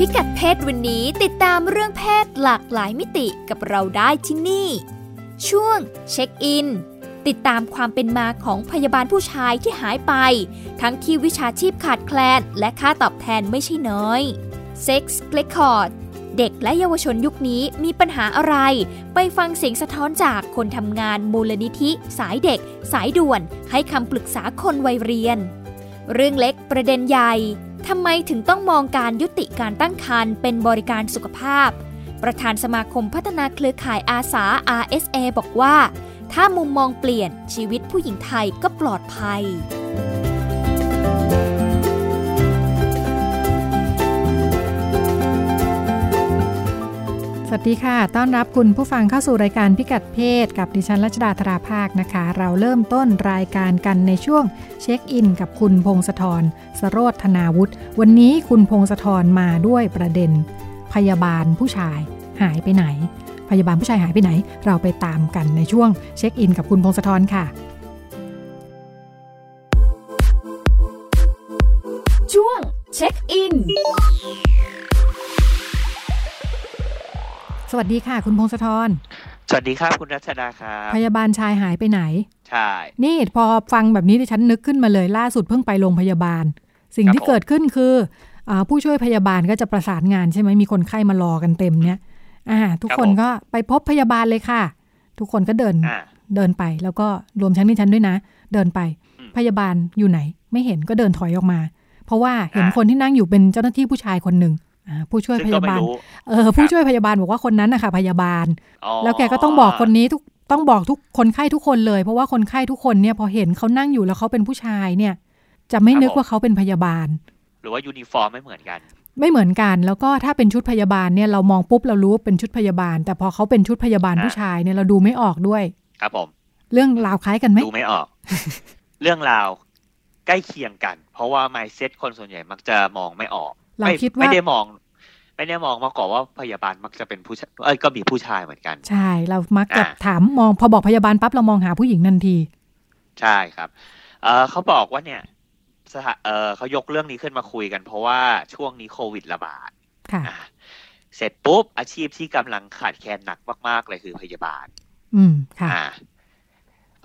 พิกัดเพศวันนี้ติดตามเรื่องเพศหลากหลายมิติกับเราได้ที่นี่ ช่วงเช็คอิน ติดตามความเป็นมาของพยาบาลผู้ชายที่หายไป ทั้งที่วิชาชีพขาดแคลน และค่าตอบแทนไม่ใช่น้อย Sex Record เด็กและเยาวชนยุคนี้มีปัญหาอะไร ไปฟังเสียงสะท้อนจากคนทำงานมูลนิธิ สายเด็ก สายด่วน ให้คำปรึกษาคนวัยเรียน เรื่องเล็กประเด็นใหญ่ ทำไมถึงต้องมองการยุติการตั้งครรภ์เป็นบริการสุขภาพ ประธานสมาคมพัฒนาเครือข่ายอาสา RSA บอกว่า ถ้ามุมมองเปลี่ยนชีวิตผู้หญิงไทยก็ปลอดภัย สวัสดีค่ะ ต้อนรับคุณผู้ฟังเข้าสู่รายการพิกัดเพศ กับดิฉันรัชดาธราภาคนะคะ เราเริ่มต้นรายการกันในช่วงเช็คอิน กับคุณพงศธรสโรธนาวุฒิ วันนี้คุณพงศธรมาด้วยประเด็น พยาบาลผู้ชายหายไปไหน พยาบาลผู้ชายหายไปไหน เราไปตามกันในช่วงเช็คอิน กับคุณพงศธรค่ะ ช่วงเช็คอิน สวัสดีค่ะ คุณพงศธร สวัสดีครับ คุณรัชดาครับพยาบาลชายหายไปไหน ใช่ นี่พอฟังแบบนี้ดิฉันนึกขึ้นมาเลยล่าสุดเพิ่งไปโรงพยาบาล สิ่งครับที่ผมเกิดขึ้นคืออาผู้ช่วยพยาบาลก็จะประสานงานใช่ไหมมีคนไข้มารอกันเต็มเนี่ยอ่าทุกคนก็ไปพบพยาบาลเลยค่ะ ทุกคนก็เดินอ่าเดินไปแล้วก็รวมชั้นดิฉันด้วยนะ เดินไปอืมพยาบาลอยู่ไหน ไม่เห็นก็เดินถอยออกมา เพราะว่าเห็นอ่าคนที่นั่งอยู่เป็นเจ้าหน้าที่ผู้ชายคนหนึ่งอ่า ผู้ช่วยซึ่งพก็ยาไม่บาลรู้เออ ผู้ช่วยพยาบาลบอกว่าคนนั้นนะคะพยาบาลอ๋อแล้วแกก็ต้องบอกคนนี้ทุกต้องบอกทุกคนไข้ทุกคนเลย เพราะว่าคนไข้ทุกคนเนี่ยพอเห็นเขานั่งอยู่แล้วเขาเป็นผู้ชายเนี่ย จะไม่นึกว่าเขาเป็นพยาบาล หรือว่ายูนิฟอร์มไม่เหมือนกัน ไม่เหมือนกันแล้วก็ถ้าเป็นชุดพยาบาลเนี่ยเรามองปุ๊บเรารู้ว่าเป็นชุดพยาบาล แต่พอเขาเป็นชุดพยาบาลอ่าผู้ชายเนี่ยเราดูไม่ออกด้วย ครับผม เรื่องราวคล้ายกันไหมดูไม่ออก เรื่องราวใกล้เคียงกัน เพราะว่า mindset คนส่วนใหญ่มักจะมองไม่ออก เราไม่คิดว่าไม่ได้มอง ไม่ได้มองมาก่อนว่าพยาบาลมักจะเป็นผู้ชายเอ้ยก็มีผู้ชายเหมือนกัน ใช่ เรามักจะอ่าถามมองพอบอกพยาบาลปั๊บเรามองหาผู้หญิงทันที ใช่ครับเออเขาบอกว่าเนี่ยสถาเออเขายกเรื่องนี้ขึ้นมาคุยกัน เพราะว่าช่วงนี้โควิดระบาดค่ะอะเสร็จปุ๊บอาชีพที่กำลังขาดแคลนหนักมาก ๆ เลยคือพยาบาล อืมค่ะอ่า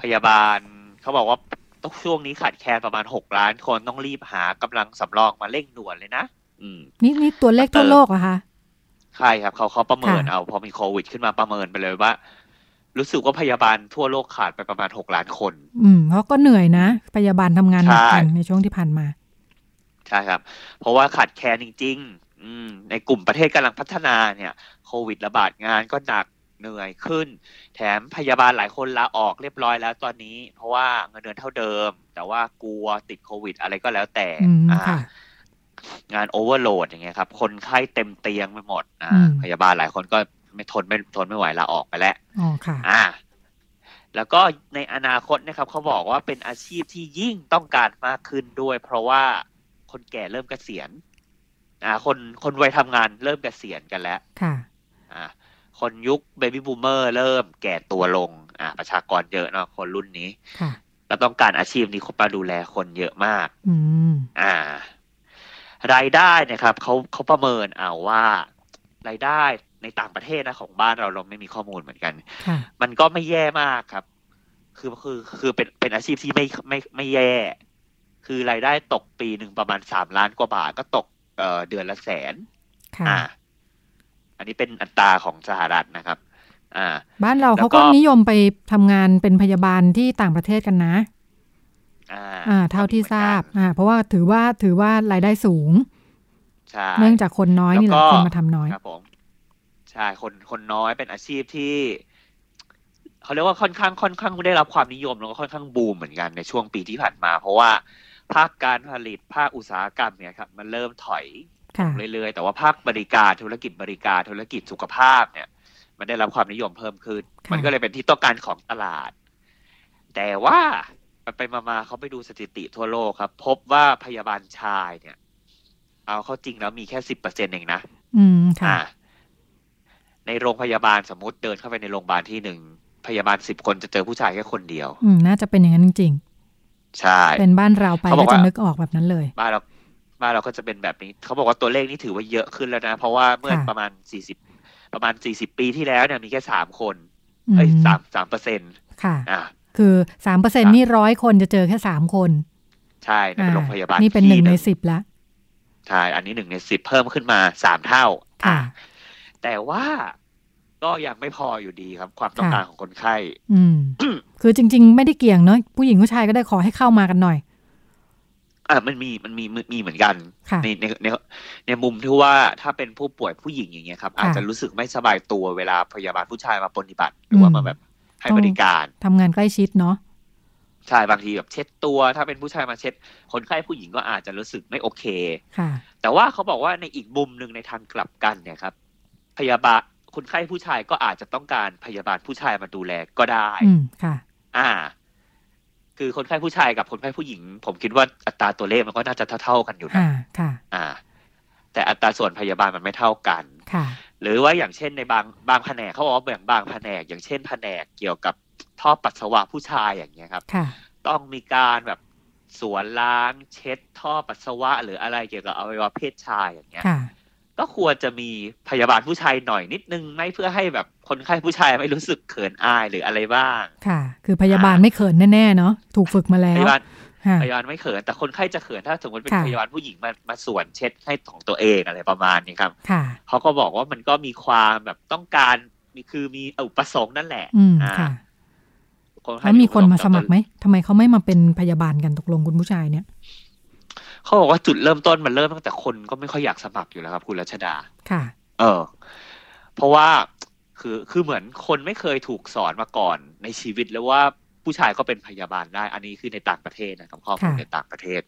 พยาบาลเขาบอกว่าต้องช่วงนี้ขาดแคลนประมาณหกล้านคนต้องรีบหากำลังสำรองมาเร่งด่วนเลยนะอืม นี่นี่ตัวเลขทั่วโลกเหรอคะใช่ครับเขาเขาประเมินค่ะเอา พอมีโควิด ขึ้นมาประเมินไปเลยว่า รู้สึกว่าพยาบาลทั่วโลกขาดไปประมาณหกล้านคน อืมเขาก็เหนื่อยนะ พยาบาลทำงานหนักกันใช่ในช่วงที่ผ่านมา ใช่ครับ เพราะว่าขาดแคลนจริง ๆ อืม ในกลุ่มประเทศกำลังพัฒนาเนี่ย โควิดระบาดงานก็หนักเหนื่อยขึ้น แถมพยาบาลหลายคนลาออกเรียบร้อยแล้วตอนนี้ เพราะว่าเงินเดือนเท่าเดิม แต่ว่ากลัวติดโควิด อะไรก็แล้วแต่อืมอ่าค่ะ งานโอเวอร์โหลดอย่างเงี้ยครับ คนไข้เต็มเตียงไปหมดอ่าอืมพยาบาลหลายคนก็ไม่ทนไม่ทนไม่ไหวลาออกไปแล้วอ๋อค่ะ อ่า แล้วก็ในอนาคตนะครับเขาบอกว่าเป็นอาชีพที่ยิ่งต้องการมากขึ้นด้วย เพราะว่าคนแก่เริ่มเกษียณ อ่า คนคนวัยทำงานเริ่มเกษียณกันแล้ว ค่ะ อ่า คนยุคเบบี้บูมเมอร์เริ่มแก่ตัวลง อ่า ประชากรเยอะเนาะคนรุ่นนี้ ค่ะ แล้วต้องการอาชีพนี้เข้ามาดูแลคนเยอะมาก อืม อ่า รายได้เนะครับเขาเขาประเมินเอาว่ารายได้ในต่างประเทศนะของบ้านเราเราไม่มีข้อมูลเหมือนกันค่ะมันก็ไม่แย่มากครับ คือคือคือเป็นเป็นอาชีพที่ไม่ไม่ไม่แย่ คือรายได้ตกปีหนึ่งประมาณสามล้านกว่าบาทก็ตกเอ่อเดือนละแสนค่ะอ่า อันนี้เป็นอัตราของสหรัฐนะครับ อ่า บ้านเราแล้วเขาก็ก็นิยมไปทำงานเป็นพยาบาลที่ต่างประเทศกันนะ อ่าอ่า เท่าที่ทราบ อ่า เพราะว่าถือว่าถือว่ารายได้สูงใช่เนื่องจากคนน้อยนี่แหละแล้วก็คนมาทำน้อยครับผมใช่คนคนน้อยเป็นอาชีพที่เขาเรียกว่าค่อนข้างค่อนข้างได้รับความนิยมแล้วก็ค่อนข้างบูมเหมือนกันในช่วงปีที่ผ่านมา เพราะว่าภาคการผลิตภาคอุตสาหกรรมเนี่ยครับ มันเริ่มถอยค่ะเรื่อยๆแต่ว่าภาคบริการธุรกิจบริการธุรกิจสุขภาพเนี่ย มันได้รับความนิยมเพิ่มขึ้นค่ะมันก็เลยเป็นที่ต้องการของตลาด แต่ว่า ไปไปๆมาๆเขาไปดูสถิติทั่วโลกครับ พบว่าพยาบาลชายเนี่ย เอาเข้าจริงแล้วมีแค่สิบเปอร์เซ็นต์เองนะ อืมค่ะอ่าในโรงพยาบาลสมมติเดินเข้าไปในโรงพยาบาลที่หนึ่งพยาบาลสิบคนจะเจอผู้ชายแค่คนเดียว อืมน่าจะเป็นอย่างนั้นจริงใช่ๆเป็นบ้านเราไปเขาบก็อกจะว่านึกออกแบบนั้นเลยบ้านเราบ้านเราก็จะเป็นแบบนี้เขาบอกว่าตัวเลขนี้ถือว่าเยอะขึ้นแล้วนะ เพราะว่าเมื่อค่ะประมาณสี่สิบประมาณสี่สิบปีที่แล้วเนี่ยมีแค่สามคนอืมเอ้ยสามสามเปอร์เซ็นต์ค่ะ อ่า คือสามเปอร์เซ็นครับนี่ร้อยคนจะเจอแค่สามคน ใช่ในโรงพยาบาลนี่เป็นหที่นึ่งในงสิบละใช่ อันนี้หนึ่งในสิบเพิ่มขึ้นมาสามเท่าค่ะอ่าแต่ว่าก็ยังไม่พออยู่ดีครับ ความต้องค่ะการของคนไข้ อืม คือจริง ๆ ไม่ได้เกี่ยงเนาะผู้หญิงผู้ชายก็ได้ขอให้เข้ามากันหน่อย อ่ามันมีมันมีมีเหมือนกันค่ะในในในในมุมที่ว่าถ้าเป็นผู้ป่วยผู้หญิงอย่างเงี้ยครับ อาจจะรู้สึกไม่สบายตัวเวลาพยาบาลผู้ชายมาปฏิบัติ หรือว่าอืมมาแบบ ให้ต้องบริการทำงานใกล้ชิดเนาะใช่บางทีแบบเช็ดตัว ถ้าเป็นผู้ชายมาเช็ด คนไข้ผู้หญิงก็อาจจะรู้สึกไม่โอเคค่ะ แต่ว่าเขาบอกว่าในอีกมุมหนึ่งในทางกลับกันเนี่ยครับ พยาบาลคนไข้ผู้ชายก็อาจจะต้องการพยาบาลผู้ชายมาดูแลก็ได้อืมค่ะ อ่า คือคนไข้ผู้ชายกับคนไข้ผู้หญิง ผมคิดว่าอัตราตัวเลขมันก็น่าจะเท่าๆกันอยู่นะค่ะค่ะ อ่า แต่อัตราส่วนพยาบาลมันไม่เท่ากันค่ะ หรือว่าอย่างเช่นในบางบางแผนกเขาบอกว่าแบ่งบางแผนก อย่างเช่นแผนกเกี่ยวกับท่อปัสสาวะผู้ชายอย่างเงี้ยครับค่ะต้องมีการแบบสวนล้างเช็ดท่อปัสสาวะ หรืออะไรเกี่ยวกับอวัยวะเพศชายอย่างเงี้ยค่ะก็ควรจะมีพยาบาลผู้ชายหน่อยนิดนึงไหมเพื่อให้แบบคนไข้ผู้ชายไม่รู้สึกเขินอายหรืออะไรบ้าง ค่ะ คือพยาบาลไม่เขินแน่ๆเนาะถูกฝึกมาแล้พวยาบาลค่ะ พยาบาลไม่เขิน แต่คนไข้จะเขินถ้าสมมติเป็นค่ะพยาบาลผู้หญิงมามาสวนเช็ดให้ของตัวเองอะไรประมาณนี้ครับค่ะเขาก็บอกว่ามันก็มีความแบบต้องการมีคือมีอุปสงค์นั่นแหละอืมอ่าค่ะคนไข้แล้วมีคนมาสมัครไหไหมทำไมเขาไม่มาเป็นพยาบาลกันตกลงคุณผู้ชายเนี่ยเขาบอกว่าจุดเริ่มต้นมันเริ่มตั้งแต่คนก็ไม่ค่อยอยากสมัครอยู่แล้วครับ คุณรัชดาค่ะ เออ เพราะว่าคือคือเหมือนคนไม่เคยถูกสอนมาก่อนในชีวิตแล้วว่า ผู้ชายก็เป็นพยาบาลได้ อันนี้คือในต่างประเทศนะครับข้อมูลค่ะในต่างประเทศ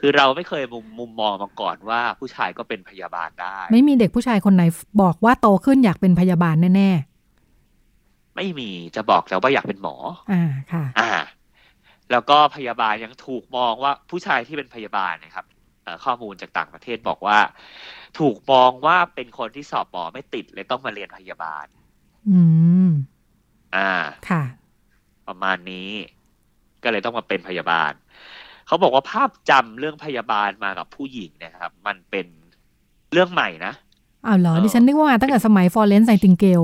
คือเราไม่เคยมุมมุมมองมาก่อนว่าผู้ชายก็เป็นพยาบาลได้ ไม่มีเด็กผู้ชายคนไหนบอกว่าโตขึ้นอยากเป็นพยาบาลแน่ไม่มีจะบอกแล้วว่าอยากเป็นหมอๆอ่าค่ะ อ่า แล้วก็พยาบาลยังถูกมองว่าผู้ชายที่เป็นพยาบาลนะครับเอ่อข้อมูลจากต่างประเทศบอกว่า ถูกมองว่าเป็นคนที่สอบหมอไม่ติดเลยต้องมาเรียนพยาบาล อืม อ่า ค่ะ ประมาณนี้ ก็เลยต้องมาเป็นพยาบาล เขาบอกว่าภาพจำเรื่องพยาบาลมากับผู้หญิงเนะครับ มันเป็นเรื่องใหม่นะอ้าวเหรอเออดิฉันนึกว่ามาตั้งแต่สมัยฟอร์เรนซ์ไซติงเกล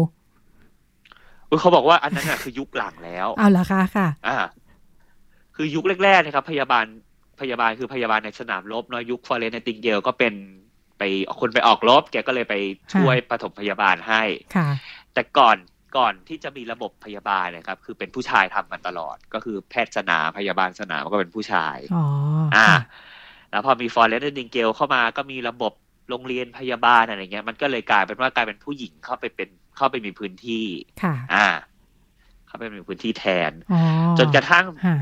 อุ๊ยเขาบอกว่าอันนั้นน่ะคือยุคหลังแล้วอ้าวเหรอคะค่ะ อ่า คือยุคแรกๆนะครับ พยาบาลพยาบาลคือพยาบาลในสนามรบเนาะยุคฟอร์เรนในติงเกลก็เป็นไปคนไปออกรบแกก็เลยไปช่วยปฐมพยาบาลให้ค่ะแต่ก่อน ก่อนที่จะมีระบบพยาบาลเนะครับ คือเป็นผู้ชายทำมันตลอด ก็คือแพทย์สนามพยาบาลสนามก็เป็นผู้ชายอ๋ออ่าค่ะแล้วพอมีฟอร์เรนดิงเกลเข้ามาก็มีระบบโรงเรียนพยาบาลอะไรเงี้ย มันก็เลยกลายเป็นว่ากลายเป็นผู้หญิงเข้าไปเป็นเข้าไปมีพื้นที่ค่ะ อ่า เข้าไปมีพื้นที่แทนอ๋อจนกระทั่งค่ะ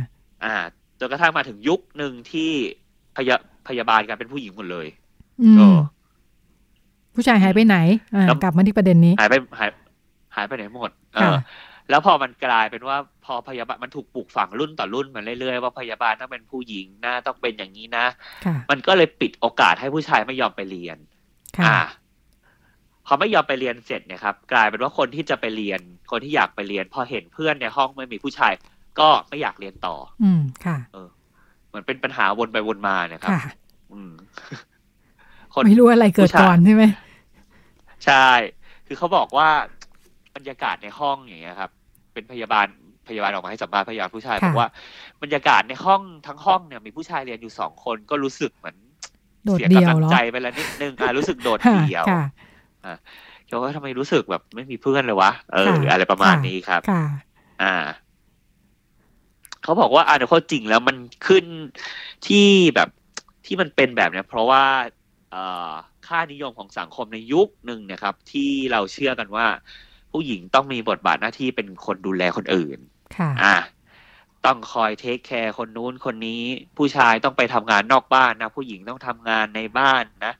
อ่าจนกระทั่งมาถึงยุคหนึ่งที่พยาพยาบาลกลายเป็นผู้หญิงหมดเลยอืเอมอผู้ชายหายไปไหนอ่าแล้วกลับมาที่ประเด็นนี้ หายไปหาย หายไปไหนหมด เอค่ะอแล้วพอมันกลายเป็นว่าพอพยาบาลมันถูกปลูกฝังรุ่นต่อรุ่นมาเรื่อยๆว่าพยาบาลต้องเป็นผู้หญิงนะต้องเป็นอย่างนี้นะค่ะมันก็เลยปิดโอกาสให้ผู้ชายไม่ยอมไปเรียนค่ะอ่าพอไม่ยอมไปเรียนเสร็จเนยครับ กลายเป็นว่าคนที่จะไปเรียน คนที่อยากไปเรียน พอเห็นเพื่อนในห้องไม่มีผู้ชาย ก็ไม่อยากเรียนต่อ อืมค่ะเหมือนเป็นปัญหาวนไปวนมาเนี่ยครับค่ะอืมคนไม่รู้อะไรเกิดก่อนใช่ไหมใช่ คือเขาบอกว่าบ รรยากาศในห้องอย่างเงี้ยครับ เป็นพยาบาลพยาบาลออกมาให้สัมภาษณ์พยาบาลผู้ชายค่ะบอกว่าบรรยากาศในห้องทั้งห้องเนี่ยมีผู้ชายเรียนอยู่สองคนก็รู้สึกเหมือนโดดเสียเดี่ยกำวลังเหรอใจไปแล้วนิดนึงอะรู้สึกโดดค่ะเดี่ยวค่ะเขาว่าทำไมรู้สึกแบบไม่มีเพื่อนเลยวะเออค่ะอะไรประมาณค่ะนี้ครับค่ะอ่าเขาบอกว่าอ่าในข้อจริงแล้วมันขึ้นที่แบบที่มันเป็นแบบเนี้ยเพราะว่าเอ่อค่านิยมของสังคมในยุคหนึ่งเนะครับ ที่เราเชื่อกันว่า ผู้หญิงต้องมีบทบาทหน้าที่เป็นคนดูแลคนอื่น ค่ะอ่าต้องคอยเทคแคร์คนนู้นคนนี้ ผู้ชายต้องไปทำงานนอกบ้านนะ ผู้หญิงต้องทำงานในบ้านนะ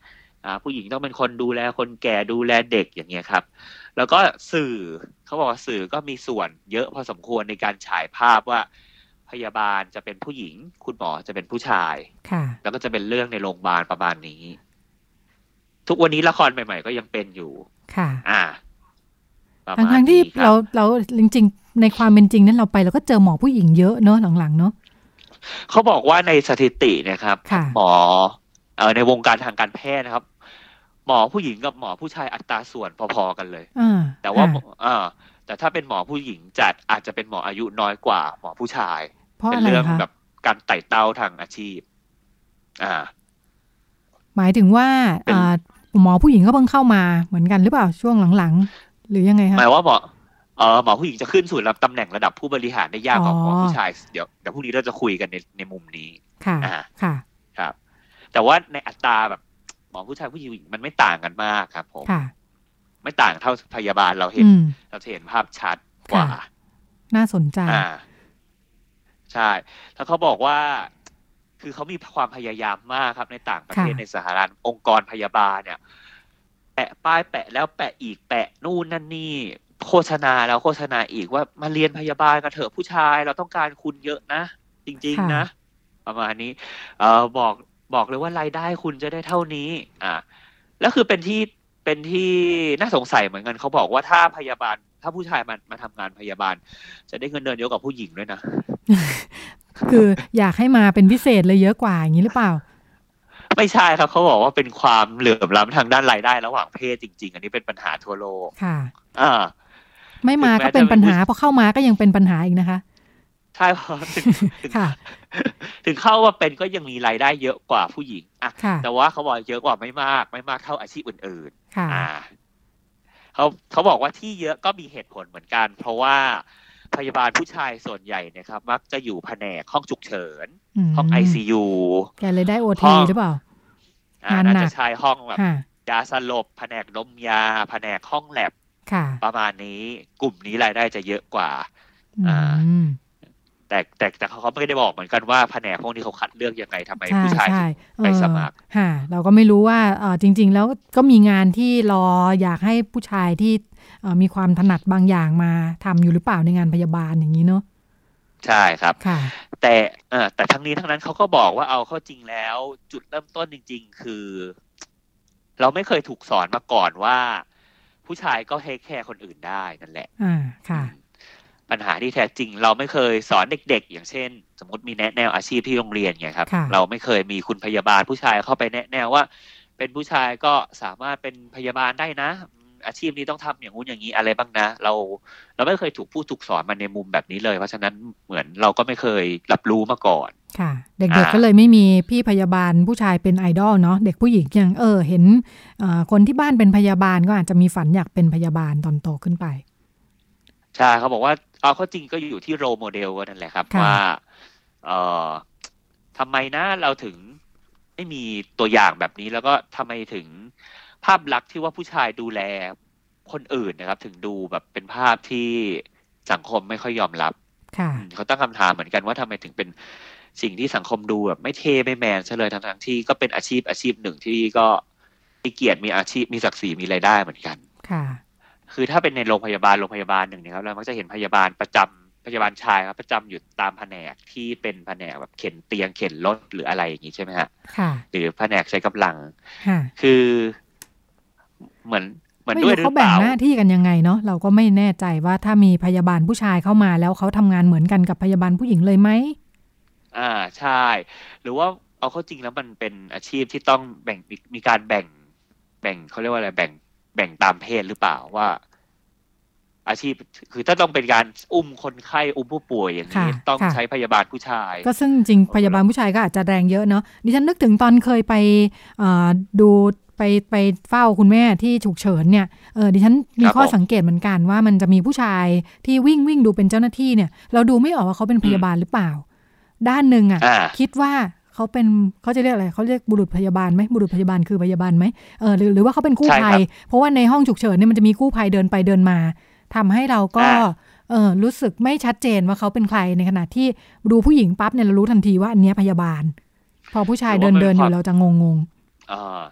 อ่าผู้หญิงต้องเป็นคนดูแลคนแก่ดูแลเด็กอย่างเงี้ยครับ แล้วก็สื่อเขาบอกว่าสื่อก็มีส่วนเยอะพอสมควรในการฉายภาพว่าพยาบาลจะเป็นผู้หญิง คุณหมอจะเป็นผู้ชาย ค่ะ แล้วก็จะเป็นเรื่องในโรงพยาบาลประมาณนี้ ทุกวันนี้ละครใหม่ ๆ ก็ยังเป็นอยู่ ค่ะ อ่าประ ทั้งมาณทั้งๆที่นี้ครับเราเราจริง ๆ ในความเป็นจริงนั้นเราไปเราก็เจอหมอผู้หญิงเยอะเนอะหลังๆเนอะเขาบอกว่าในสถิติเนะครับค่ะหมอเออในวงการทางการแพทย์นะครับ หมอผู้หญิงกับหมอผู้ชายอัตราส่วนพอๆกันเลยอ่าแต่ว่าค่ะเออแต่ถ้าเป็นหมอผู้หญิงจัดอาจจะเป็นหมออายุน้อยกว่า หมอผู้ชายเพราะเป็นอะไรเรื่องคะแบบการไต่เต้าทางอาชีพ อ่า หมายถึงว่าเป็นอ่าหมอผู้หญิงก็เพิ่งเข้ามาเหมือนกันหรือเปล่าช่วงหลังๆ หรือยังไงคะหมายว่าหมอเออหมอผู้หญิงจะขึ้นสู่รับตำแหน่งระดับผู้บริหารได้ยากกว่าอ๋อหมอผู้ชายเดี๋ยวเดี๋ยวพรุ่งนี้เราจะคุยกันในในมุมนี้ค่ะอ่าค่ะ ครับ แต่ว่าในอัตราแบบหมอผู้ชายผู้หญิงมันไม่ต่างกันมากครับผมค่ะไม่ต่างเท่าพยาบาลเราเห็นอืมเราจะเห็นภาพชัดกว่าค่ะน่าสนใจอ่าใช่ แล้วเขาบอกว่า คือเขามีความพยายามมากครับในต่างประเทศค่ะในสหรัฐองค์กรพยาบาลเนี่ย แปะป้ายแปะแล้วแปะอีกแปะนู่นนั่นนี่ โฆษณาแล้วโฆษณาอีกว่ามาเรียนพยาบาลกันเถอะผู้ชายเราต้องการคุณเยอะนะ จริง ๆ นะ ประมาณนี้ เออบอกบอกเลยว่ารายได้คุณจะได้เท่านี้ อ่าแล้วคือเป็นที่เป็นที่น่าสงสัยเหมือนกันเขาบอกว่าถ้าพยาบาล ถ้าผู้ชายมามาทำงานพยาบาล จะได้เงินเดือนเยอะกว่าผู้หญิงด้วยนะคืออยากให้มาเป็นพิเศษเลยเยอะกว่าอย่างนี้หรือเปล่า ไม่ใช่ครับเขาบอกว่าเป็นความเหลื่อมล้ำทางด้านรายได้ระหว่างเพศจริง ๆ อันนี้เป็นปัญหาทั่วโลกค่ะอ่าไม่มาถึงแม้ก็เป็นจะเป็นปัญหาผู้พอเข้ามาก็ยังเป็นปัญหาอีกนะคะใช่เพราะถึงถึงค่ะถึงเข้าว่าเป็นก็ยังมีรายได้เยอะกว่าผู้หญิงอะค่ะแต่ว่าเขาบอกเยอะกว่าไม่มาก ไม่มากเท่าอาชีพอื่นค่ะๆอ่าเขาเขาบอกว่าที่เยอะก็มีเหตุผลเหมือนกัน เพราะว่าพยาบาลผู้ชายส่วนใหญ่เนะครับ มักจะอยู่แผนกห้องฉุกเฉินมห้องไอซียูแกเลยได้โอห้ทีองหรือเปล่าอ่างา นน่าหนัจะกใช้ห้องแบบค่ะยาสลบแผนกดมยา แผนกห้องแลบค่ะประมาณนี้กลุ่มนี้รายได้จะเยอะกว่าอือ่ามแต่แต่แต่เขาไม่ได้บอกเหมือนกันว่าแผนกพวกนี้เขาคัดเลือกยังไงทำไมใช่ผู้ชายถึใช่งไปสมัครเออค่ะเราก็ไม่รู้ว่าเออจริง ๆ แล้วก็มีงานที่รออยากให้ผู้ชายที่เอ่อมีความถนัดบางอย่างมาทำอยู่หรือเปล่าในงานพยาบาลอย่างนี้เนอะ ใช่ครับค่ะแต่เออแต่ทั้งนี้ทั้งนั้นเขาก็บอกว่าเอาเข้าจริงแล้ว จุดเริ่มต้นจริง ๆ คือ เราไม่เคยถูกสอนมาก่อนว่า ผู้ชายก็เทคแคร์คนอื่นได้นั่นแหละอ่าค่ะ ปัญหาที่แท้จริง เราไม่เคยสอนเด็ก ๆ อย่างเช่น สมมติมีแนะแนวอาชีพที่โรงเรียนเนี่ยครับค่ะเราไม่เคยมีคุณพยาบาลผู้ชายเข้าไปแนะแนวว่า เป็นผู้ชายก็สามารถเป็นพยาบาลได้นะ อืมอาชีพนี้ต้องทำอย่างงู้นอย่างนี้อะไรบ้างนะ เราเราไม่เคยถูกพูดถูกสอนมาในมุมแบบนี้เลย เพราะฉะนั้นเหมือนเราก็ไม่เคยรับรู้มาก่อน ค่ะ เด็กอ่าๆก็เลยไม่มีพี่พยาบาลผู้ชายเป็นไอดอลเนาะเด็กผู้หญิงยังเออ เห็นเอ่อคนที่บ้านเป็นพยาบาลก็อาจจะมีฝันอยากเป็นพยาบาลตอนโตขึ้นไปใช่เขาบอกว่าเอาเข้าจริงก็อยู่ที่โรโมเดลก็นั่นแหละครับค่ะว่า เอ่อทำไมนะเราถึงไม่มีตัวอย่างแบบนี้แล้วก็ทำไมถึง ภาพลักษณ์ที่ว่าผู้ชายดูแลคนอื่นนะครับ ถึงดูแบบเป็นภาพที่สังคมไม่ค่อยยอมรับค่ะอืมเขาตั้งคำถามเหมือนกันว่าทำไมถึงเป็นสิ่งที่สังคมดูแบบไม่เท่ไม่แมนซะเลยทั้งๆที่ก็เป็นอาชีพอาชีพหนึ่งที่ก็มีเกียรติมีอาชีพมีศักดิ์ศรีมีรายได้เหมือนกัน ค่ะ คือถ้าเป็นในโรงพยาบาลโรงพยาบาลหนึ่งเนี่ยครับเรามักจะเห็นพยาบาลประจำพยาบาลชายครับประจำอยู่ตามแผนกที่เป็นแผนกแบบเข็นเตียงเข็นรถหรืออะไรอย่างนี้ใช่ไหมฮะค่ะ หรือแผนกใช้กำลังค่ะคือ เหมือนเหมือนไม่ด้วยรู้หรืเขาอเปแบ่งล่าหน้าที่กันยังไงเนาะเราก็ไม่แน่ใจว่าถ้ามีพยาบาลผู้ชายเข้ามาแล้วเขาทำงานเหมือนกันกับพยาบาลผู้หญิงเลยไหมอ่าใช่ หรือว่าเอาเข้าจริงแล้วมันเป็นอาชีพที่ต้องแบ่งมีมีการแบ่ง แบ่งเขาเรียกว่าอะไรแบ่ง แบ่งตามเพศหรือเปล่าว่า อาชีพคือถ้าต้องเป็นการอุ้มคนไข้อุ้มผู้ป่วยอย่างนี้ค่ะต้องค่ะใช้พยาบาลผู้ชาย ก็ซึ่งจริงๆพยาบาลผู้ชายก็อาจจะแรงเยอะเนาะดิฉันนึกถึงตอนเคยไปเอ่อดู ไปไปเฝ้าคุณแม่ที่ฉุกเฉินเนี่ยเออดิฉันมีครับข้อผมสังเกตเหมือนกันว่ามันจะมีผู้ชายที่วิ่งวิ่งดูเป็นเจ้าหน้าที่เนี่ย เราดูไม่ออกว่าเขาเป็นพยาบาลหรือเปล่า ด้านหนึ่งอะอ่าคิดว่าเขาเป็นเขาจะเรียกอะไรเขาเรียกบุรุษพยาบาลไหมบุรุษพยาบาลคือพยาบาลไหมเออหรือหรือว่าเขาเป็นกู้ภัยใช่ครับเพราะว่าในห้องฉุกเฉินเนี่ยมันจะมีกู้ภัยเดินไปเดินมาทำให้เราก็อ่าเออรู้สึกไม่ชัดเจนว่าเขาเป็นใครในขณะที่ดูผู้หญิงปั๊บเนี่ยเรารู้ทันทีว่าอันเนี้ยพยาบาล พอผู้ชายเดินเดินอยู่เราจะงงงอ่า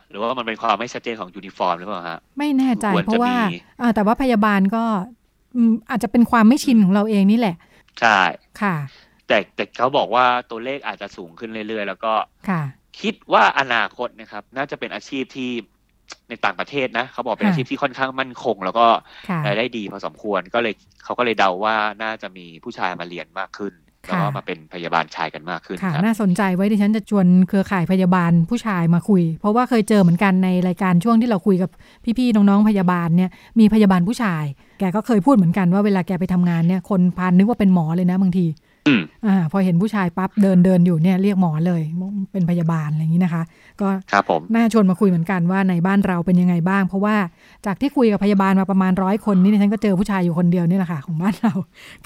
หรือว่ามันเป็นความไม่ชัดเจนของยูนิฟอร์มหรือเปล่าฮะไม่แน่ใจควรจะเพราะว่ามีอ่าแต่ว่าพยาบาลก็อืมอาจจะเป็นความไม่ชินของเราเองนี่แหละ ใช่ค่ะ แต่แต่เขาบอกว่าตัวเลขอาจจะสูงขึ้นเรื่อยๆ แล้วก็ค่ะ คิดว่าอนาคตนะครับ น่าจะเป็นอาชีพที่ในต่างประเทศนะเขาบอกเป็นค่ะอาชีพที่ค่อนข้างมั่นคง แล้วก็ค่ะรายได้ดีพอสมควรก็เลยเขาก็เลยเดาว่าน่าจะมีผู้ชายมาเรียนมากขึ้น แล้วก็ค่ะมาเป็นพยาบาลชายกันมากขึ้นค่ะครับน่าสนใจไว้ดิฉันจะชวนเครือข่ายพยาบาลผู้ชายมาคุย เพราะว่าเคยเจอเหมือนกันในรายการช่วงที่เราคุยกับพี่ๆน้องๆพยาบาลเนี่ยมีพยาบาลผู้ชาย แกก็เคยพูดเหมือนกันว่าเวลาแกไปทำงานเนี่ยคนพานนึกว่าเป็นหมอเลยนะบางที อืมอ่าพอเห็นผู้ชายปั๊บเดินเดินอยู่เนี่ยเรียกหมอเลยเป็นพยาบาลอะไรอย่างนี้นะคะ ก็ครับผมน่าชวนมาคุยเหมือนกันว่าในบ้านเราเป็นยังไงบ้าง เพราะว่าจากที่คุยกับพยาบาลมาประมาณร้อยคนนี่ดิฉันก็เจอผู้ชายอยู่คนเดียวนี่แหละค่ะของบ้านเรา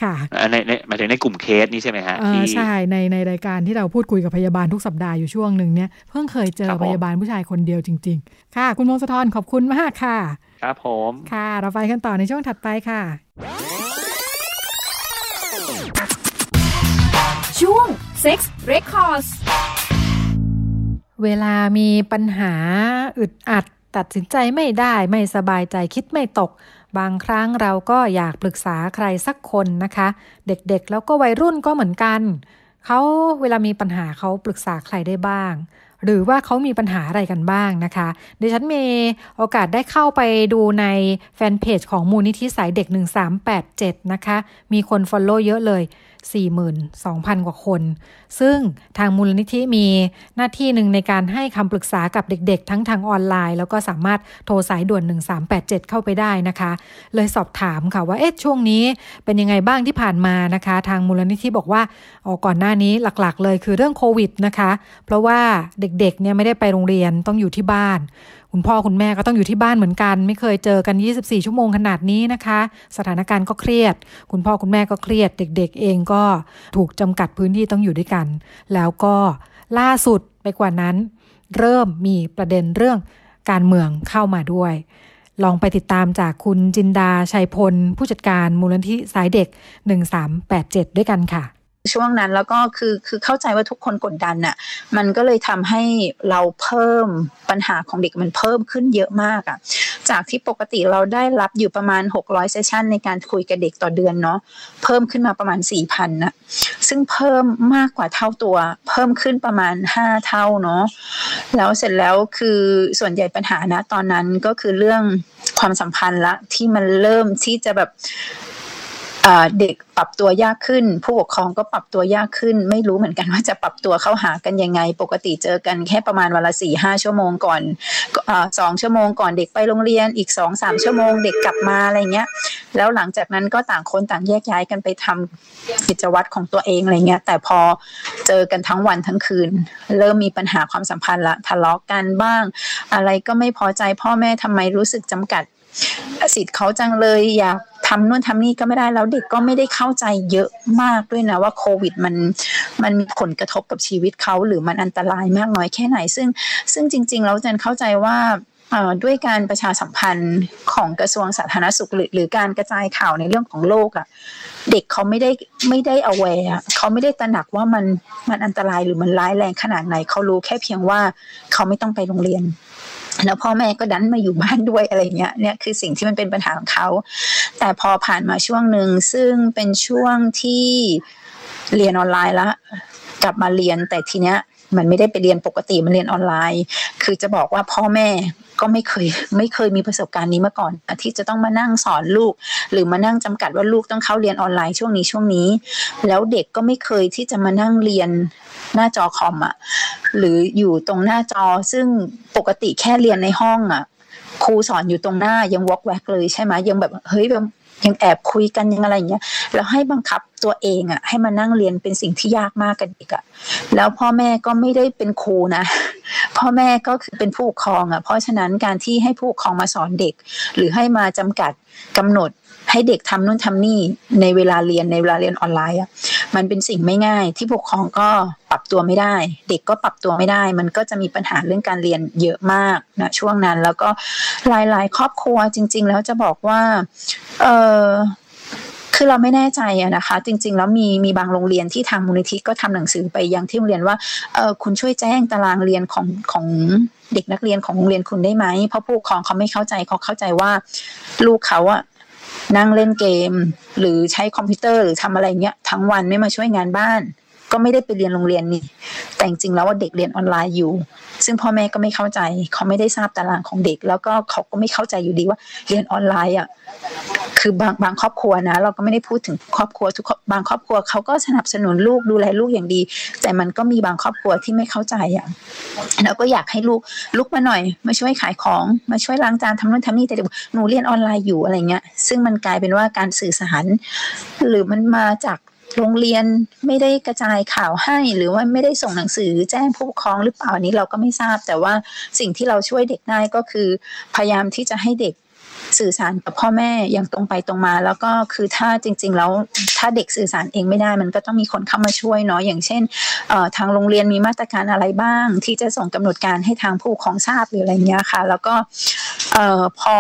ค่ะอ่าในในหมายถึงในกลุ่มเคสนี้ใช่ไหมฮะเออที่ใช่ในในรายการที่เราพูดคุยกับพยาบาลทุกสัปดาห์อยู่ช่วงหนึ่งเนี่ยเพิ่งเคยเจอครับผมพยาบาลผู้ชายคนเดียวจริง ๆ ค่ะ คุณมงคลธรขอบคุณมากค่ะ ครับผมค่ะ เราไปกันต่อในช่วงถัดไปค่ะ ช่วง Sex Records เวลามีปัญหาอึดอัด ตัดสินใจไม่ได้ไม่สบายใจคิดไม่ตก บางครั้งเราก็อยากปรึกษาใครสักคนนะคะ เด็กๆ แล้วก็วัยรุ่นก็เหมือนกัน เขาเวลามีปัญหาเขาปรึกษาใครได้บ้าง หรือว่าเขามีปัญหาอะไรกันบ้างนะคะดิฉันมีโอกาสได้เข้าไปดูในแฟนเพจของมูลนิธิสายเด็ก 1387 นะคะ มีคนฟอลโล่เยอะเลย 42,000 กว่าคน ซึ่งทางมูลนิธิมีหน้าที่หนึ่งในการให้คำปรึกษากับเด็กๆ ทั้งทางออนไลน์ แล้วก็สามารถโทรสายด่วน 1387 เข้าไปได้นะคะ เลยสอบถามค่ะว่าเอ๊ะช่วงนี้เป็นยังไงบ้างที่ผ่านมานะคะ ทางมูลนิธิบอกว่าอ๋อก่อนหน้านี้หลักๆ เลยคือเรื่องโควิดนะคะ เพราะว่าเด็กๆเนี่ยไม่ได้ไปโรงเรียนต้องอยู่ที่บ้าน คุณพ่อคุณแม่ก็ต้องอยู่ที่บ้านเหมือนกัน ไม่เคยเจอกัน 24 ชั่วโมงขนาดนี้นะคะ สถานการณ์ก็เครียด คุณพ่อคุณแม่ก็เครียด เด็ก ๆ เองก็ถูกจำกัดพื้นที่ต้องอยู่ด้วยกัน แล้วก็ล่าสุดไปกว่านั้น เริ่มมีประเด็นเรื่องการเมืองเข้ามาด้วย ลองไปติดตามจากคุณจินดาชัยพล ผู้จัดการมูลนิธิสายเด็ก 1387 ด้วยกันค่ะ ช่วงนั้นแล้วก็คือคือเข้าใจว่าทุกคนกดดันน่ะมันก็เลยทำให้เราเพิ่มปัญหาของเด็กมันเพิ่มขึ้นเยอะมากอะ่ะจากที่ปกติเราได้รับอยู่ประมาณ 600เซสชันในการคุยกับเด็กต่อเดือนเนาะเพิ่มขึ้นมาประมาณ 4,000นะซึ่งเพิ่มมากกว่าเท่าตัว เพิ่มขึ้นประมาณ 5 เท่าเนาะแล้วเสร็จแล้วคือส่วนใหญ่ปัญหานะตอนนั้นก็คือเรื่องความสัมพันธ์ละที่มันเริ่มที่จะแบบ เด็กปรับตัวยากขึ้น ผู้ปกครองก็ปรับตัวยากขึ้น ไม่รู้เหมือนกันว่าจะปรับตัวเข้าหากันยังไง ปกติเจอกันแค่ประมาณวันละสี่ห้าชั่วโมงก่อนสองชั่วโมงก่อนเด็กไปโรงเรียนอีกสองสามชั่วโมงเด็กกลับมาอะไรเงี้ย แล้วหลังจากนั้นก็ต่างคนต่างแยกย้ายกันไปทำกิจวัตรของตัวเองอะไรเงี้ย แต่พอเจอกันทั้งวันทั้งคืน เริ่มมีปัญหาความสัมพันธ์ละทะเลาะกันบ้าง อะไรก็ไม่พอใจพ่อแม่ทำไมรู้สึกจำกัด สิทธิ์เขาจังเลยอยากทำนู่นทำนี่ก็ไม่ได้แล้วเด็กก็ไม่ได้เข้าใจเยอะมากด้วยนะว่าโควิดมันมันมีผลกระทบกับชีวิตเขาหรือมันอันตรายมากน้อยแค่ไหน ซึ่งซึ่งจริง ๆ แล้วจันเข้าใจว่าด้วยการประชาสัมพันธ์ของกระทรวงสาธารณสุขหรือหรือการกระจายข่าวในเรื่องของโรคอะเด็กเขาไม่ได้ไม่ได้ aware เขาไม่ได้ตระหนักว่ามันมันอันตรายหรือมันร้ายแรงขนาดไหน เขารู้แค่เพียงว่าเขาไม่ต้องไปโรงเรียน แล้วพ่อแม่ก็ดันมาอยู่บ้านด้วยอะไรเงี้ยเนี่ยคือสิ่งที่มันเป็นปัญหาของเขา แต่พอผ่านมาช่วงหนึ่งซึ่งเป็นช่วงที่เรียนออนไลน์แล้วกลับมาเรียนแต่ทีเนี้ยมันไม่ได้ไปเรียนปกติมันเรียนออนไลน์ คือจะบอกว่าพ่อแม่ก็ไม่เคยไม่เคยมีประสบการณ์นี้มาก่อนที่จะต้องมานั่งสอนลูก หรือมานั่งจำกัดว่าลูกต้องเข้าเรียนออนไลน์ช่วงนี้ช่วงนี้ แล้วเด็กก็ไม่เคยที่จะมานั่งเรียน หน้าจอคอมอะหรืออยู่ตรงหน้าจอซึ่งปกติแค่เรียนในห้องอะครูสอนอยู่ตรงหน้ายังวอกแวกเลยใช่ไหมยังแบบเฮ้ยแบบยังแอบคุยกันยังอะไรอย่างเงี้ยแล้วให้บังคับตัวเองอะให้มานั่งเรียนเป็นสิ่งที่ยากมากกับเด็กอะแล้วพ่อแม่ก็ไม่ได้เป็นครูนะ พ่อแม่ก็คือเป็นผู้ปกครองอะเพราะฉะนั้นการที่ให้ผู้ปกครองมาสอนเด็ก หรือให้มาจำกัดกำหนด ให้เด็กทำนู่นทำนี่ในเวลาเรียนในเวลาเรียนออนไลน์อะมันเป็นสิ่งไม่ง่าย ที่ผู้ปกครองก็ปรับตัวไม่ได้ เด็กก็ปรับตัวไม่ได้ มันก็จะมีปัญหาเรื่องการเรียนเยอะมากนะช่วงนั้น แล้วก็หลาย ๆ ครอบครัวจริง ๆ แล้วจะบอกว่า เออคือเราไม่แน่ใจอะนะคะ จริง ๆ แล้วมีมีบางโรงเรียนที่ทางมูลนิธิก็ทำหนังสือไปยังที่โรงเรียนว่าเออคุณช่วยแจ้งตารางเรียนของของเด็กนักเรียนของโรงเรียนคุณได้ไหมเพราะผู้ปกครองเขาไม่เข้าใจเขาเข้าใจว่าลูกเขาอะ นั่งเล่นเกม หรือใช้คอมพิวเตอร์หรือทำอะไรเงี้ยทั้งวันไม่มาช่วยงานบ้าน ก็ไม่ได้ไปเรียนโรงเรียนนี่แต่จริงๆแล้วว่าเด็กเรียนออนไลน์อยู่ ซึ่งพ่อแม่ก็ไม่เข้าใจ เขาไม่ได้ทราบตารางของเด็ก แล้วก็เขาก็ไม่เข้าใจอยู่ดีว่าเรียนออนไลน์อะคือบางบางครอบครัวนะ เราก็ไม่ได้พูดถึงครอบครัวทุกบางครอบครัวเขาก็สนับสนุนลูกดูแลลูกอย่างดี แต่มันก็มีบางครอบครัวที่ไม่เข้าใจอะเราก็อยากให้ลูกลุกมาหน่อย มาช่วยขายของมาช่วยล้างจานทำนู่นทำนี่แต่เด็กหนูเรียนออนไลน์อยู่อะไรเงี้ย ซึ่งมันกลายเป็นว่าการสื่อสาร หรือมันมาจาก โรงเรียนไม่ได้กระจายข่าวให้ หรือว่าไม่ได้ส่งหนังสือแจ้งผู้ปกครองหรือเปล่านี้เราก็ไม่ทราบ แต่ว่าสิ่งที่เราช่วยเด็กได้ก็คือ พยายามที่จะให้เด็กสื่อสารกับพ่อแม่อย่างตรงไปตรงมา แล้วก็คือถ้าจริง ๆ แล้วถ้าเด็กสื่อสารเองไม่ได้ มันก็ต้องมีคนเข้ามาช่วยเนาะอย่างเช่นทางโรงเรียนมีมาตรการอะไรบ้าง ที่จะส่งกำหนดการให้ทางผู้ปกครองทราบหรืออะไรเงี้ยค่ะ แล้วก็ เอ่อพอ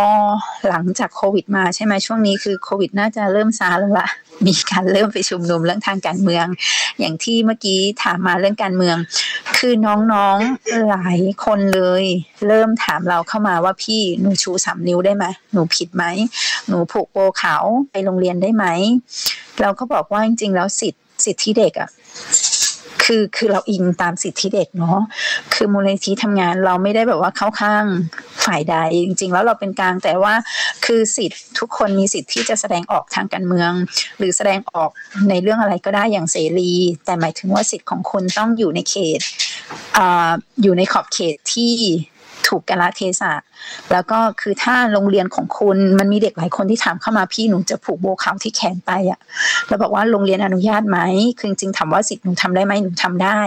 หลังจากโควิดมาใช่ไหมช่วงนี้คือโควิดน่าจะเริ่มซาลงละมีการเริ่มไปชุมนุมเรื่องทางการเมือง อย่างที่เมื่อกี้ถามมาเรื่องการเมือง คือน้องๆหลายคนเลย เริ่มถามเราเข้ามาว่าพี่หนูชูสามนิ้วได้ไหมหนูผิดไหมหนูผูกโบขาวไปโรงเรียนได้ไหมเราก็บอกว่าจริงๆแล้วสิทธิสิทธิเด็กอะ คือคือเราอิงตามสิทธิเด็กเนาะคือมูลนิธิทำงานเราไม่ได้แบบว่าเข้าข้างฝ่ายใดจริง ๆ แล้วเราเป็นกลางแต่ว่าคือสิทธิ์ทุกคนมีสิทธิ์ที่จะแสดงออกทางการเมือง หรือแสดงออกในเรื่องอะไรก็ได้อย่างเสรี แต่หมายถึงว่าสิทธิ์ของคุณต้องอยู่ในเขตออยู่ในขอบเขตที่ ถูกกาลเทศะแล้วก็คือถ้าโรงเรียนของคุณมันมีเด็กหลายคนที่ถามเข้ามาพี่หนูจะผูกโบเขาที่แขนไปอะเราบอกว่าโรงเรียนอนุญาตไหมคือจริงๆถามว่าสิทธิ์หนูทำได้ไหมหนูทำได้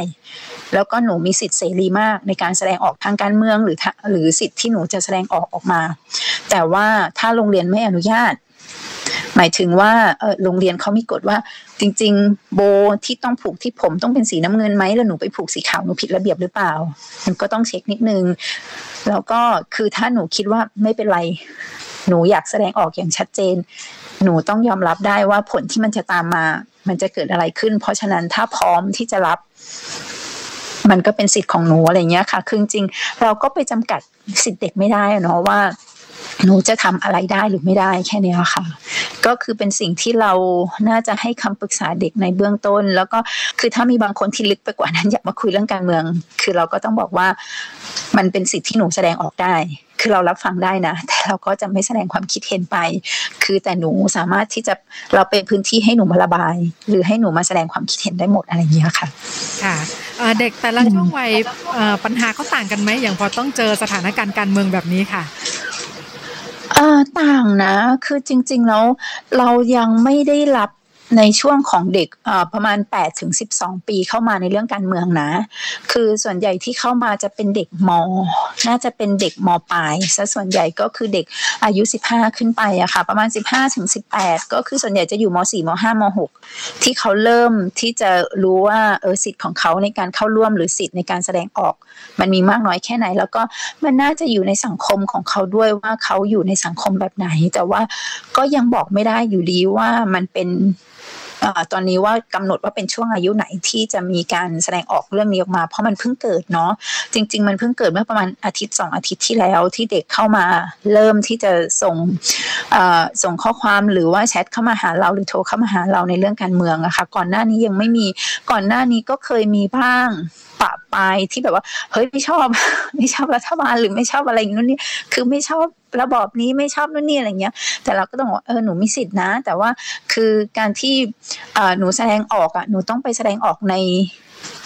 แล้วก็หนูมีสิทธิ์เสรีมากในการแสดงออกทางการเมืองหรือหรือสิทธิ์ที่หนูจะแสดงออกออกมา แต่ว่าถ้าโรงเรียนไม่อนุญาต หมายถึงว่าโรงเรียนเขามีกฎว่า จริง ๆ โบที่ต้องผูกที่ผมต้องเป็นสีน้ำเงินไหมแล้วหนูไปผูกสีขาวหนูผิดระเบียบหรือเปล่ามันก็ต้องเช็คนิดนึง แล้วก็คือถ้าหนูคิดว่าไม่เป็นไร หนูอยากแสดงออกอย่างชัดเจน หนูต้องยอมรับได้ว่าผลที่มันจะตามมา มันจะเกิดอะไรขึ้น เพราะฉะนั้นถ้าพร้อมที่จะรับมันก็เป็นสิทธิ์ของหนูอะไรเงี้ยค่ะ คือจริงเราก็ไปจำกัดสิทธิ์เด็กไม่ได้เนาะว่า หนูจะทำอะไรได้หรือไม่ได้แค่นี้ค่ะ ก็คือเป็นสิ่งที่เราน่าจะให้คำปรึกษาเด็กในเบื้องต้น แล้วก็คือถ้ามีบางคนที่ลึกไปกว่านั้น อยากมาคุยเรื่องการเมือง คือเราก็ต้องบอกว่ามันเป็นสิทธิ์ที่หนูแสดงออกได้ คือเรารับฟังได้นะ แต่เราก็จะไม่แสดงความคิดเห็นไป คือแต่หนูสามารถที่จะเราเป็นพื้นที่ให้หนูมาระบาย หรือให้หนูมาแสดงความคิดเห็นได้หมดอะไรอย่างเงี้ยค่ะ ค่ะเด็กแต่ละช่วงวัยปัญหาเขาต่างกันไหมอย่างพอต้องเจอสถานการณ์การเมืองแบบนี้ค่ะ ต่างนะ คือจริง ๆ แล้วเรายังไม่ได้รับ ในช่วงของเด็กประมาณ8ถึง12 ปีเข้ามาในเรื่องการเมืองนะ คือส่วนใหญ่ที่เข้ามาจะเป็นเด็กม น่าจะเป็นเด็กมปลายซะส่วนใหญ่ก็คือเด็กอายุ 15 ขึ้นไปอะค่ะ ประมาณ 15ถึง18 ก็คือส่วนใหญ่จะอยู่ม 4 ม 5 ม 6 ที่เขาเริ่มที่จะรู้ว่าเออสิทธิ์ของเขาในการเข้าร่วมหรือสิทธิ์ในการแสดงออก มันมีมากน้อยแค่ไหน แล้วก็มันน่าจะอยู่ในสังคมของเขาด้วยว่าเขาอยู่ในสังคมแบบไหน แต่ว่าก็ยังบอกไม่ได้อยู่ดีว่ามันเป็น ตอนนี้ว่ากำหนดว่าเป็นช่วงอายุไหนที่จะมีการแสดงออกเรื่องนี้ออกมา เพราะมันเพิ่งเกิดเนาะจริง ๆ มันเพิ่งเกิดเมื่อประมาณอาทิตย์สองอาทิตย์ที่แล้วที่เด็กเข้ามาเริ่มที่จะส่งส่งข้อความหรือว่าแชทเข้ามาหาเราหรือโทรเข้ามาหาเราในเรื่องการเมืองอะค่ะก่อนหน้านี้ยังไม่มีก่อนหน้านี้ก็เคยมีบ้าง ปะปที่แบบว่า เฮ้ยไม่ชอบ ไม่ชอบรัฐบาลหรือไม่ชอบอะไรอย่างนู้นนี่คือไม่ชอบระบอบนี้ไม่ชอบนู่นนี่อะไรเงี้ย แต่เราก็ต้องบอกเออหนูมีสิทธินะ แต่ว่าคือการที่หนูแสดงออกอะหนูต้องไปแสดงออกใน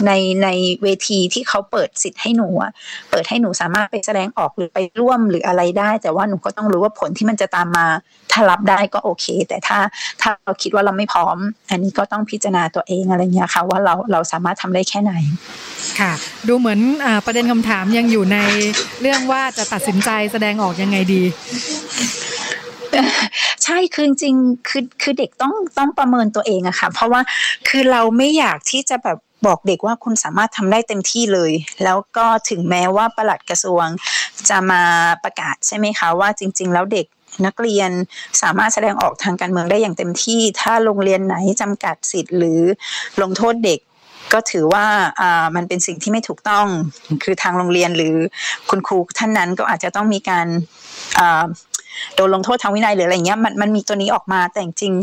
ในในเวทีที่เขาเปิดสิทธิ์ให้หนูอะเปิดให้หนูสามารถไปแสดงออกหรือไปร่วมหรืออะไรได้ แต่ว่าหนูก็ต้องรู้ว่าผลที่มันจะตามมา ถ้ารับได้ก็โอเค แต่ถ้าถ้าเราคิดว่าเราไม่พร้อม อันนี้ก็ต้องพิจารณาตัวเองอะไรเงี้ยค่ะ ว่าเราเราสามารถทำได้แค่ไหน ค่ะ ดูเหมือนอประเด็นคำถามยังอยู่ในเรื่องว่าจะตัดสินใจแสดงออกยังไงดีใช่คือจริงคือคือเด็กต้องต้องประเมินตัวเองอะค่ะ เพราะว่าคือเราไม่อยากที่จะแบบ บอกเด็กว่าคุณสามารถทำได้เต็มที่เลย แล้วก็ถึงแม้ว่าประหลัดกระทรวงจะมาประกาศใช่ไหมคะว่าจริง ๆ แล้วเด็กนักเรียนสามารถแสดงออกทางการเมืองได้อย่างเต็มที่ ถ้าโรงเรียนไหนจำกัดสิทธิ์หรือลงโทษเด็กก็ถือว่าอ่ามันเป็นสิ่งที่ไม่ถูกต้องคือทางโรงเรียนหรือคุณครูท่านนั้นก็อาจจะต้องมีการอ่า โดนลงโทษทางวินัยหรืออะไรเงี้ยมันมันมีตัวนี้ออกมาแต่จริง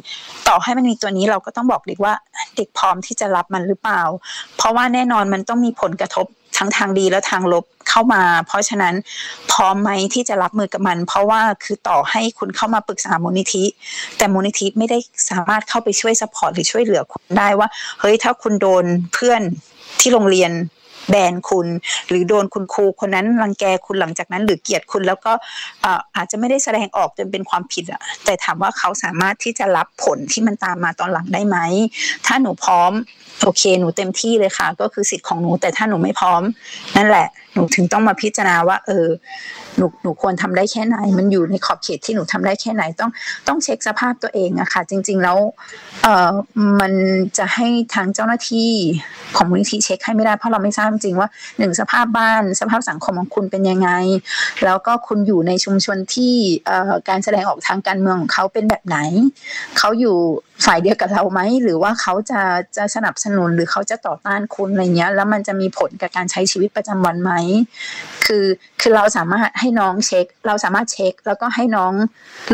ต่อให้มันมีตัวนี้เราก็ต้องบอกเด็กว่าเด็กพร้อมที่จะรับมันหรือเปล่า เพราะว่าแน่นอนมันต้องมีผลกระทบทั้งทางดีและทางลบเข้ามา เพราะฉะนั้นพร้อมไหมที่จะรับมือกับมัน เพราะว่าคือต่อให้คุณเข้ามาปรึกษามูลนิธิ แต่มูลนิธิไม่ได้สามารถเข้าไปช่วย support หรือช่วยเหลือคุณได้ว่า เฮ้ยถ้าคุณโดนเพื่อนที่โรงเรียน ban คุณ หรือโดนคุณครูคนนั้นรังแกคุณหลังจากนั้น หรือเกลียดคุณแล้วก็อาจจะไม่ได้แสดงออกจนเป็นความผิดอะแต่ถามว่าเขาสามารถที่จะรับผลที่มันตามมาตอนหลังได้ไหมถ้าหนูพร้อมโอเค หนูเต็มที่เลยค่ะ ก็คือสิทธิ์ของหนูแต่ถ้าหนูไม่พร้อม นั่นแหละ หนูถึงต้องมาพิจารณาว่า เออ หนูหนูควรทำได้แค่ไหน มันอยู่ในขอบเขตที่หนูทำได้แค่ไหน ต้องต้องเช็คสภาพตัวเองอะค่ะ จริง ๆ แล้วเออมันจะให้ทางเจ้าหน้าที่ของมูลนิธิเช็คให้ไม่ได้เพราะเราไม่ทราบจริงว่าหนึ่งสภาพบ้านสภาพสังคมของคุณเป็นยังไง แล้วก็คุณอยู่ในชุมชนที่การแสดงออกทางการเมืองของเขาเป็นแบบไหนเขาอยู่ฝ่ายเดียวกับเราไหมหรือว่าเขาจะจะสนับสนุนหรือเขาจะต่อต้านคุณอะไรเงี้ย แล้วมันจะมีผลกับการใช้ชีวิตประจำวันไหมคือคือเราสามารถให้น้องเช็ค เราสามารถเช็ค แล้วก็ให้น้อง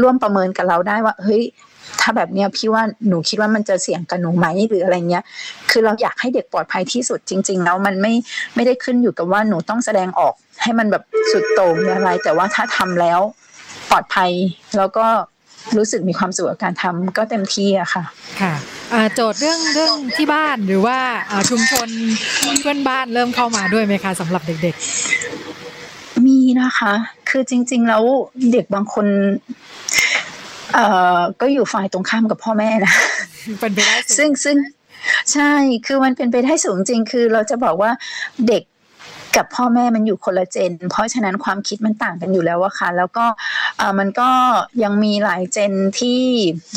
ร่วมประเมินกับเราได้ว่า เฮ้ย ถ้าแบบเนี้ยพี่ว่าหนูคิดว่ามันจะเสี่ยงกับหนูไหมหรืออะไรเงี้ย คือเราอยากให้เด็กปลอดภัยที่สุดจริง ๆ แล้วมันไม่ไม่ได้ขึ้นอยู่กับว่าหนูต้องแสดงออกให้มันแบบสุดโต่งอะไร แต่ว่าถ้าทำแล้วปลอดภัยแล้วก็ รู้สึกมีความสุขกับการทำก็เต็มที่อะค่ะ ค่ะโจทย์เรื่องเรื่องที่บ้านหรือว่าชุมชนเพื่อนบ้านเริ่มเข้ามาด้วยไหมคะสำหรับเด็ก ๆ มีนะคะ คือจริง ๆ แล้วเด็กบางคนเอ่อก็อยู่ฝ่ายตรงข้ามกับพ่อแม่นะเป็นไปได้ซึ่งซึ่งใช่ คือมันเป็นไปได้สูงจริง คือเราจะบอกว่าเด็ก กับพ่อแม่มันอยู่คนละเจน เพราะฉะนั้นความคิดมันต่างกันอยู่แล้วอะค่ะ แล้วก็มันก็ยังมีหลายเจนที่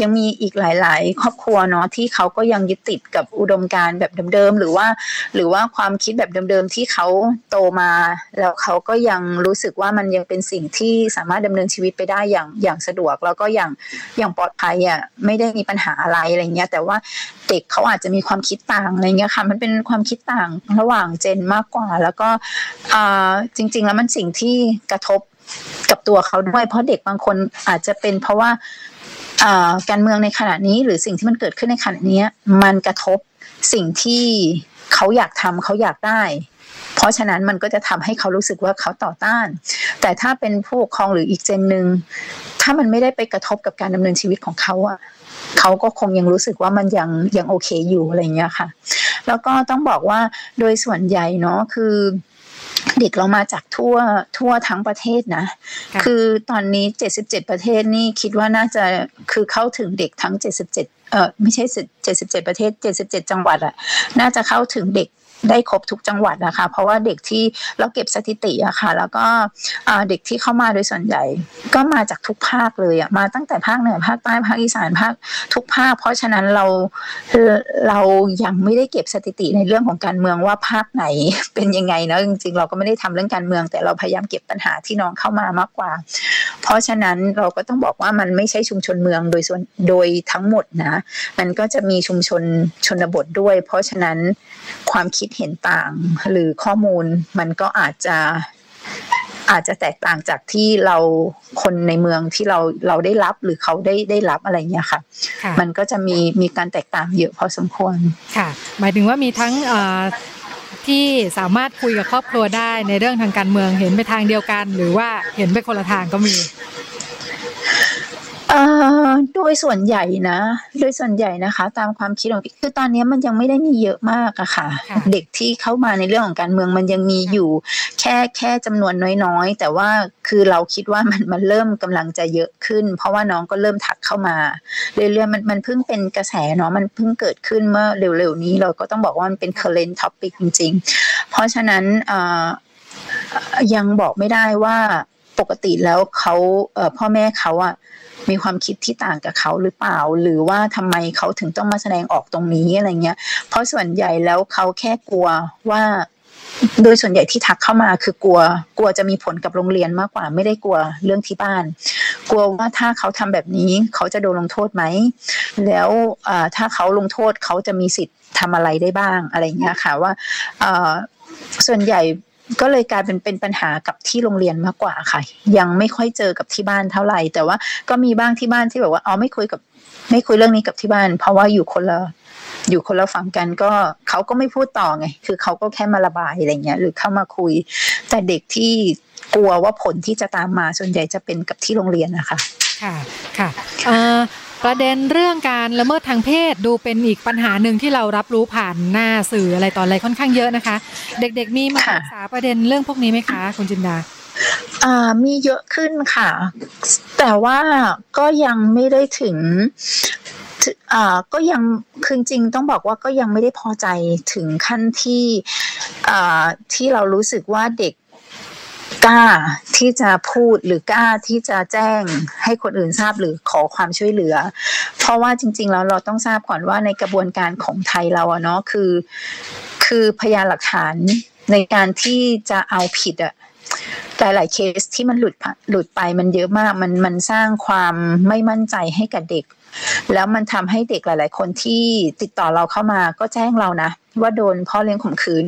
ยังมีอีกหลาย ๆ ครอบครัวเนาะที่เขาก็ยังยึดติดกับอุดมการณ์แบบเดิมๆหรือว่า หรือว่าความคิดแบบเดิมๆที่เขาโตมา แล้วเขาก็ยังรู้สึกว่ามันยังเป็นสิ่งที่สามารถดำเนินชีวิตไปได้อย่างอย่างสะดวก แล้วก็อย่างอย่างปลอดภัยอะไม่ได้มีปัญหาอะไรอะไรเงี้ยแต่ว่าเด็กเขาอาจจะมีความคิดต่างอะไรเงี้ยค่ะมันเป็นความคิดต่างระหว่างเจนมากกว่า แล้วก็จริง ๆ แล้วมันสิ่งที่กระทบกับตัวเขาด้วย เพราะเด็กบางคนอาจจะเป็นเพราะว่าการเมืองในขณะนี้หรือสิ่งที่มันเกิดขึ้นในขณะนี้มันกระทบสิ่งที่เขาอยากทำเขาอยากได้ เพราะฉะนั้นมันก็จะทำให้เขารู้สึกว่าเขาต่อต้าน แต่ถ้าเป็นผู้ปกครองหรืออีกเจนหนึ่งถ้ามันไม่ได้ไปกระทบกับการดำเนินชีวิตของเขาอะเขาก็คงยังรู้สึกว่ามันยังยังโอเคอยู่อะไรเงี้ยค่ะ แล้วก็ต้องบอกว่าโดยส่วนใหญ่เนาะคือ เด็กเรามาจากทั่วทั่วทั้งประเทศนะ คือตอนนี้เจ็ดสิบเจ็ดประเทศนี่คิดว่าน่าจะคือเข้าถึงเด็กทั้งเจ็ดสิบเจ็ดเออไม่ใช่เจ็ดสิบเจ็ดประเทศเจ็ดสิบเจ็ดจังหวัดอะน่าจะเข้าถึงเด็ก ได้ครบทุกจังหวัดนะคะ เพราะว่าเด็กที่เราเก็บสถิติอะค่ะ แล้วก็เด็กที่เข้ามาโดยส่วนใหญ่ ก็มาจากทุกภาคเลยอะมาตั้งแต่ภาคเหนือภาคใต้ภาคอีสานภาคทุกภาค เพราะฉะนั้นเราเรายังไม่ได้เก็บสถิติในเรื่องของการเมืองว่าภาคไหนเป็นยังไงเนาะจริงๆ เราก็ไม่ได้ทำเรื่องการเมือง แต่เราพยายามเก็บปัญหาที่น้องเข้ามามากกว่า เพราะฉะนั้นเราก็ต้องบอกว่ามันไม่ใช่ชุมชนเมืองโดยส่วนโดยทั้งหมดนะ มันก็จะมีชุมชนชนบทด้วย เพราะฉะนั้นความคิดเห็นต่างหรือข้อมูลมันก็อาจจะอาจจะแตกต่างจากที่เราคนในเมืองที่เราเราได้รับหรือเขาได้ได้รับอะไรเงี้ยค่ะ มันก็จะมีมีการแตกต่างเยอะพอสมควรค่ะ หมายถึงว่ามีทั้ง ที่สามารถคุยกับครอบครัวได้ในเรื่องทางการเมืองเห็นไปทางเดียวกัน หรือว่าเห็นไปคนละทางก็มี โดยส่วนใหญ่นะ โดยส่วนใหญ่นะคะ ตามความคิดของคือตอนนี้มันยังไม่ได้มีเยอะมากอะค่ะ เด็กที่เข้ามาในเรื่องของการเมืองมันยังมีอยู่ แค่แค่จำนวนน้อยๆ แต่ว่าคือเราคิดว่ามันมันเริ่มกำลังจะเยอะขึ้น เพราะว่าน้องก็เริ่มถักเข้ามาเรื่อยๆมันมันเพิ่งเป็นกระแสเนาะมันเพิ่งเกิดขึ้นเมื่อเร็วๆนี้เราก็ต้องบอกว่ามันเป็น current topic จริง ๆ เพราะฉะนั้นยังบอกไม่ได้ว่าปกติแล้วเขาพ่อแม่เขาอะ มีความคิดที่ต่างกับเขาหรือเปล่า หรือว่าทำไมเขาถึงต้องมาแสดงออกตรงนี้อะไรเงี้ย เพราะส่วนใหญ่แล้วเขาแค่กลัวว่าโดยส่วนใหญ่ที่ทักเข้ามาคือกลัว กลัวจะมีผลกับโรงเรียนมากกว่า ไม่ได้กลัวเรื่องที่บ้าน กลัวว่าถ้าเขาทำแบบนี้เขาจะโดนลงโทษไหม แล้วถ้าเขาลงโทษเขาจะมีสิทธิ์ทำอะไรได้บ้างอะไรเงี้ยค่ะว่าส่วนใหญ่ ก็เลยกลายเป็นเป็นปัญหากับที่โรงเรียนมากกว่าค่ะ ยังไม่ค่อยเจอกับที่บ้านเท่าไหร่ แต่ว่าก็มีบ้างที่บ้านที่แบบว่าอ๋อไม่คุยกับไม่คุยเรื่องนี้กับที่บ้าน เพราะว่าอยู่คนละอยู่คนละฝั่งกันก็เขาก็ไม่พูดต่อไง คือเขาก็แค่มาระบายอะไรเงี้ย หรือเข้ามาคุย แต่เด็กที่กลัวว่าผลที่จะตามมาส่วนใหญ่จะเป็นกับที่โรงเรียนนะคะ ค่ะค่ะ ประเด็นเรื่องการละเมิดทางเพศดูเป็นอีกปัญหาหนึ่งที่เรารับรู้ผ่านหน้าสื่ออะไรต่ออะไรค่อนข้างเยอะนะคะ เด็กๆมีมาศึกษาประเด็นเรื่องพวกนี้ไหมคะ คุณจินดาอ่ามีเยอะขึ้นค่ะ แต่ว่าก็ยังไม่ได้ถึงอ่าก็ยังคือจริงต้องบอกว่าก็ยังไม่ได้พอใจถึงขั้นที่อ่าที่เรารู้สึกว่าเด็ก กล้าที่จะพูดหรือกล้าที่จะแจ้งให้คนอื่นทราบหรือขอความช่วยเหลือ เพราะว่าจริง ๆ แล้วเราต้องทราบก่อนว่าในกระบวนการของไทยเราอะเนาะคือ คือพยานหลักฐานในการที่จะเอาผิดอะหลายๆเคสที่มันหลุดหลุดไปมันเยอะมากมันมันสร้างความไม่มั่นใจให้กับเด็ก แล้วมันทำให้เด็กหลาย ๆ คนที่ติดต่อเราเข้ามาก็แจ้งเรานะว่าโดนพ่อเลี้ยงข่มขืน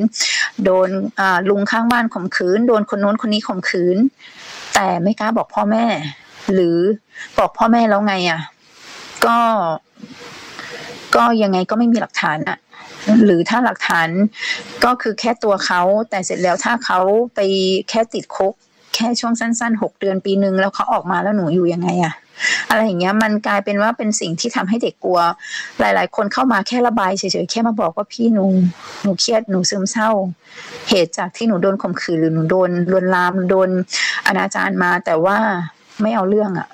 โดนลุงข้างบ้านข่มขืน โดนคนโน้นคนนี้ข่มขืน แต่ไม่กล้าบอกพ่อแม่ หรือบอกพ่อแม่แล้วไงอะ ก็ ก็ยังไงก็ไม่มีหลักฐานอะหรือถ้าหลักฐานก็คือแค่ตัวเขาแต่เสร็จแล้วถ้าเขาไปแค่ติดคุกแค่ช่วงสั้นๆหกเดือนปีหนึ่งแล้วเขาออกมาแล้วหนูอยู่ยังไงอะ อะไรอย่างเงี้ยมันกลายเป็นว่าเป็นสิ่งที่ทำให้เด็กกลัว หลาย ๆ คนเข้ามาแค่ระบายเฉยๆแค่มาบอกว่าพี่หนูหนูเครียดหนูซึมเศร้า เหตุจากที่หนูโดนข่มขืนหรือหนูโดนลวนลามโดนอนาจารมา แต่ว่าไม่เอาเรื่องอะ่ะ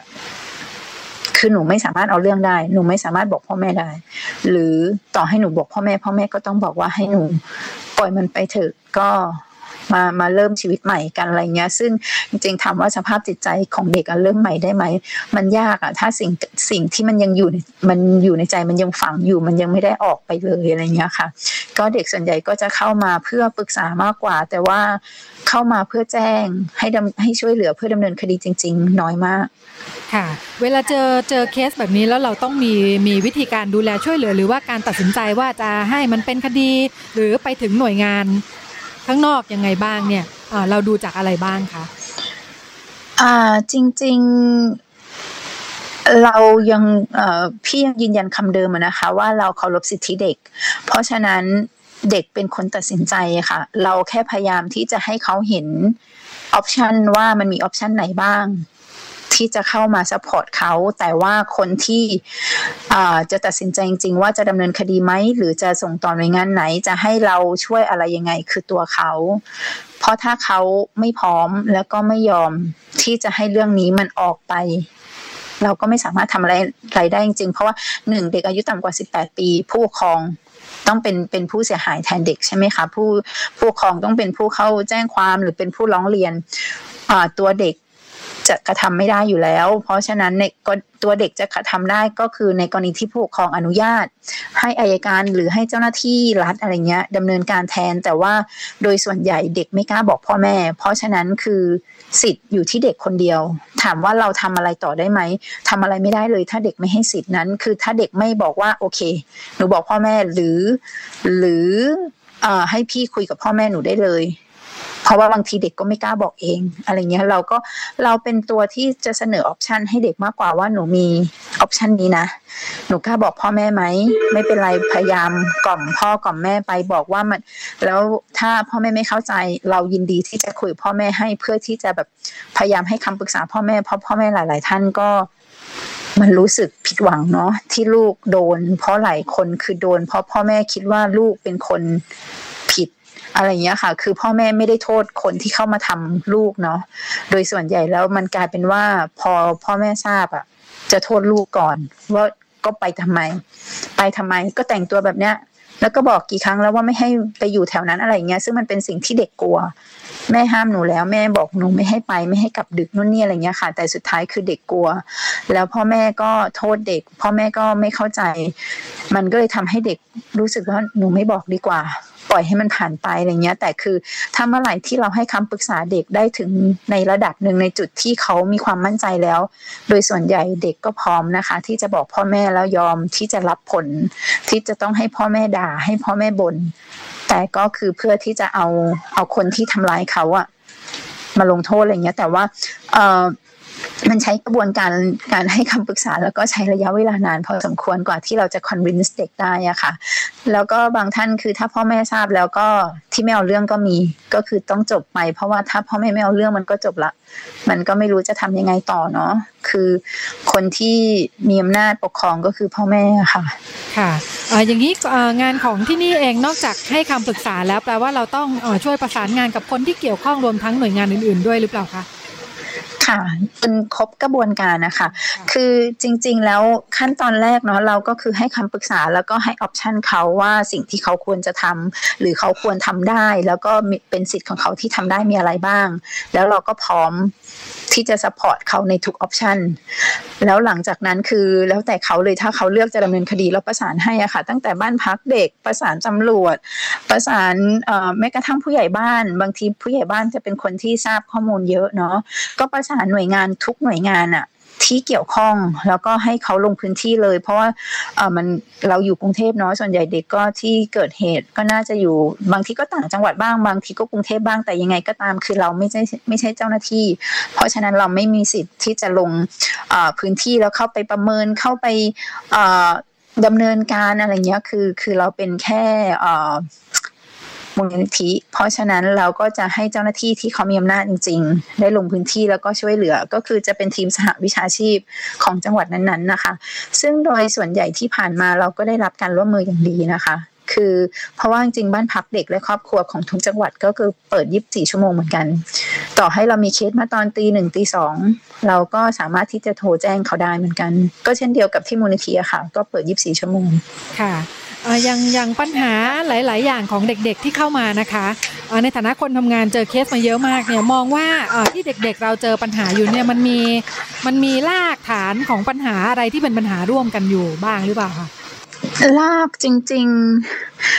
คือหนูไม่สามารถเอาเรื่องได้ หนูไม่สามารถบอกพ่อแม่ได้ หรือต่อให้หนูบอกพ่อแม่ พ่อแม่ก็ต้องบอกว่าให้หนูปล่อยมันไปเถอะก็ มามาเริ่มชีวิตใหม่กันอะไรเงี้ย ซึ่งจริงๆถามว่าสภาพจิตใจของเด็กเริ่มใหม่ได้ไหมมันยากอะถ้าสิ่งสิ่งที่มันยังอยู่มันอยู่ในใจมันยังฝังอยู่มันยังไม่ได้ออกไปเลยอะไรเงี้ยค่ะ ก็เด็กส่วนใหญ่ก็จะเข้ามาเพื่อปรึกษามากกว่า แต่ว่าเข้ามาเพื่อแจ้งให้ดำให้ช่วยเหลือเพื่อดำเนินคดีจริง ๆ น้อยมากค่ะ เวลาเจอเจอเคสแบบนี้แล้วเราต้องมีมีวิธีการดูแลช่วยเหลือ หรือว่าการตัดสินใจว่าจะให้มันเป็นคดี หรือไปถึงหน่วยงาน ข้างนอกยังไงบ้างเนี่ยเราดูจากอะไรบ้างคะอ่าจริง ๆ เรายังพี่ยังยืนยันคำเดิมนะคะ ว่าเราเคารพสิทธิเด็ก เพราะฉะนั้นเด็กเป็นคนตัดสินใจค่ะ เราแค่พยายามที่จะให้เขาเห็นoption ว่ามันมี option ไหนบ้าง ที่จะเข้ามา support เขาแต่ว่าคนที่จะตัดสินใจจริง ๆ ว่าจะดำเนินคดีไหมหรือจะส่งต่อหน่วยงานไหน จะให้เราช่วยอะไรยังไงคือตัวเขา เพราะถ้าเขาไม่พร้อมแล้วก็ไม่ยอมที่จะให้เรื่องนี้มันออกไปเราก็ไม่สามารถทำอะไรไรได้จริงๆ เพราะว่าหนึ่งเด็กอายุต่ำกว่า 18 ปี ผู้ปกครองต้องเป็นเป็นผู้เสียหายแทนเด็กใช่ไหมคะผู้ผู้ปกครองต้องเป็นผู้เข้าแจ้งความหรือเป็นผู้ร้องเรียนตัวเด็ก จะกระทำไม่ได้อยู่แล้ว เพราะฉะนั้นในตัวเด็กจะกระทำได้ก็คือในกรณีที่ผู้ปกครองอนุญาต ให้อายการหรือให้เจ้าหน้าที่รัฐอะไรเงี้ยดำเนินการแทน แต่ว่าโดยส่วนใหญ่เด็กไม่กล้าบอกพ่อแม่ เพราะฉะนั้นคือสิทธิ์อยู่ที่เด็กคนเดียว ถามว่าเราทำอะไรต่อได้ไหมทำอะไรไม่ได้เลย ถ้าเด็กไม่ให้สิทธินั้น คือถ้าเด็กไม่บอกว่าโอเคหนูบอกพ่อแม่หรือ หรืออให้พี่คุยกับพ่อแม่หนูได้เลย เพราะว่าบางทีเด็กก็ไม่กล้าบอกเอง อะไรเงี้ยเราก็เราเป็นตัวที่จะเสนอออปชันให้เด็กมากกว่าว่าหนูมีออปชันนี้นะหนูกล้าบอกพ่อแม่ไหมไม่เป็นไรพยายามกล่อมพ่อกล่อมแม่ไปบอกว่ามัน แล้วถ้าพ่อแม่ไม่เข้าใจ เรายินดีที่จะคุยพ่อแม่ให้เพื่อที่จะแบบพยายามให้คำปรึกษาพ่อแม่เพราะพ่อแม่หลาย ๆ ท่านก็มันรู้สึกผิดหวังเนาะที่ลูกโดน เพราะหลายคนคือโดน เพราะพ่อแม่คิดว่าลูกเป็นคน อะไรเงี้ยค่ะ คือพ่อแม่ไม่ได้โทษคนที่เข้ามาทำลูกเนาะโดยส่วนใหญ่แล้วมันกลายเป็นว่าพอพ่อแม่ทราบอะจะโทษลูกก่อน ว่าก็ไปทำไม ไปทำไมก็แต่งตัวแบบเนี้ยแล้วก็บอกกี่ครั้งแล้วว่าไม่ให้ไปอยู่แถวนั้นอะไรเงี้ยซึ่งมันเป็นสิ่งที่เด็กกลัว แม่ห้ามหนูแล้วแม่บอกหนูไม่ให้ไปไม่ให้กลับดึกนู่นนี่อะไรเงี้ยค่ะ แต่สุดท้ายคือเด็กกลัว แล้วพ่อแม่ก็โทษเด็ก พ่อแม่ก็ไม่เข้าใจ มันก็เลยทำให้เด็กรู้สึกว่าหนูไม่บอกดีกว่า ปล่อยให้มันผ่านไปอะไรเงี้ย แต่คือถ้าเมื่อไหร่ที่เราให้คำปรึกษาเด็กได้ถึงในระดับหนึ่งในจุดที่เขามีความมั่นใจแล้ว โดยส่วนใหญ่เด็กก็พร้อมนะคะ ที่จะบอกพ่อแม่แล้วยอมที่จะรับผล ที่จะต้องให้พ่อแม่ด่า ให้พ่อแม่บน่นแต่ก็คือเพื่อที่จะเอาเอาคนที่ทำร้ายเขาอะมาลงโทษอะไรเงี้ย แต่ว่าเออ มันใช้กระบวนการการให้คำปรึกษา แล้วก็ใช้ระยะเวลานานพอสมควรกว่าที่เราจะ convince เด็กได้อะค่ะ แล้วก็บางท่านคือถ้าพ่อแม่ทราบแล้วก็ที่ไม่เอาเรื่องก็มีก็คือต้องจบไป เพราะว่าถ้าพ่อแม่ไม่เอาเรื่องมันก็จบละ มันก็ไม่รู้จะทำยังไงต่อเนาะคือคนที่มีอำนาจปกครองก็คือพ่อแม่ค่ะค่ะอย่างนี้งานของที่นี่เองนอกจากให้คำปรึกษาแล้วแปลว่าเราต้องช่วยประสานงานกับคนที่เกี่ยวข้องรวมทั้งหน่วยงานอื่น ๆด้วยหรือเปล่าคะ ค่ะเป็นครบกระบวนการนะคะคือจริง ๆ แล้วขั้นตอนแรกเนาะเราก็คือให้คำปรึกษาแล้วก็ให้ option เขาว่าสิ่งที่เขาควรจะทำหรือเขาควรทำได้ แล้วก็เป็นสิทธิ์ของเขาที่ทำได้มีอะไรบ้าง แล้วเราก็พร้อม ที่จะ support เขาในทุก option แล้วหลังจากนั้นคือแล้วแต่เขาเลยถ้าเขาเลือกจะดำเนินคดีเราประสานให้อะค่ะ ตั้งแต่บ้านพักเด็กประสานตำรวจ ประสานแม้กระทั่งผู้ใหญ่บ้าน บางทีผู้ใหญ่บ้านจะเป็นคนที่ทราบข้อมูลเยอะเนาะก็ประสานหน่วยงานทุกหน่วยงานอะ ที่เกี่ยวข้องแล้วก็ให้เขาลงพื้นที่เลย เพราะว่าเออมันเราอยู่กรุงเทพเนาะส่วนใหญ่เด็กก็ที่เกิดเหตุก็น่าจะอยู่บางทีก็ต่างจังหวัดบ้างบางทีก็กรุงเทพบ้างแต่ยังไงก็ตามคือเราไม่ใช่ไม่ใช่เจ้าหน้าที่ เพราะฉะนั้นเราไม่มีสิทธิ์ที่จะลงพื้นที่แล้วเข้าไปประเมินเข้าไปดำเนินการอะไรเงี้ยคือคือเราเป็นแค่ มูลนิธิ เพราะฉะนั้นเราก็จะให้เจ้าหน้าที่ที่เขามีอำนาจจริง ๆ ได้ลงพื้นที่แล้วก็ช่วยเหลือ ก็คือจะเป็นทีมสหวิชาชีพของจังหวัดนั้นๆนะคะ ซึ่งโดยส่วนใหญ่ที่ผ่านมาเราก็ได้รับการร่วมมืออย่างดีนะคะคือเพราะว่าจริงบ้านพักเด็กและครอบครัวของทุกจังหวัดก็คือเปิดยีิบสี่ชั่วโมงเหมือนกัน ต่อให้เรามีเคสมาตอนตีหนึ่งตีสองเราก็สามารถที่จะโทรแจ้งเขาได้เหมือนกัน ก็เช่นเดียวกับที่มูลนิธิอะค่ะ ก็เปิดยีิบสี่ชั่วโมงค่ะ อย่างอย่างปัญหาหลาย ๆ อย่างของเด็กๆที่เข้ามานะคะในฐานะคนทำงานเจอเคสมาเยอะมากเนี่ยมองว่าที่เด็กๆ เราเจอปัญหาอยู่เนี่ยมันมีมันมีรากฐานของปัญหาอะไรที่เป็นปัญหาร่วมกันอยู่บ้างหรือเปล่าคะรากจริง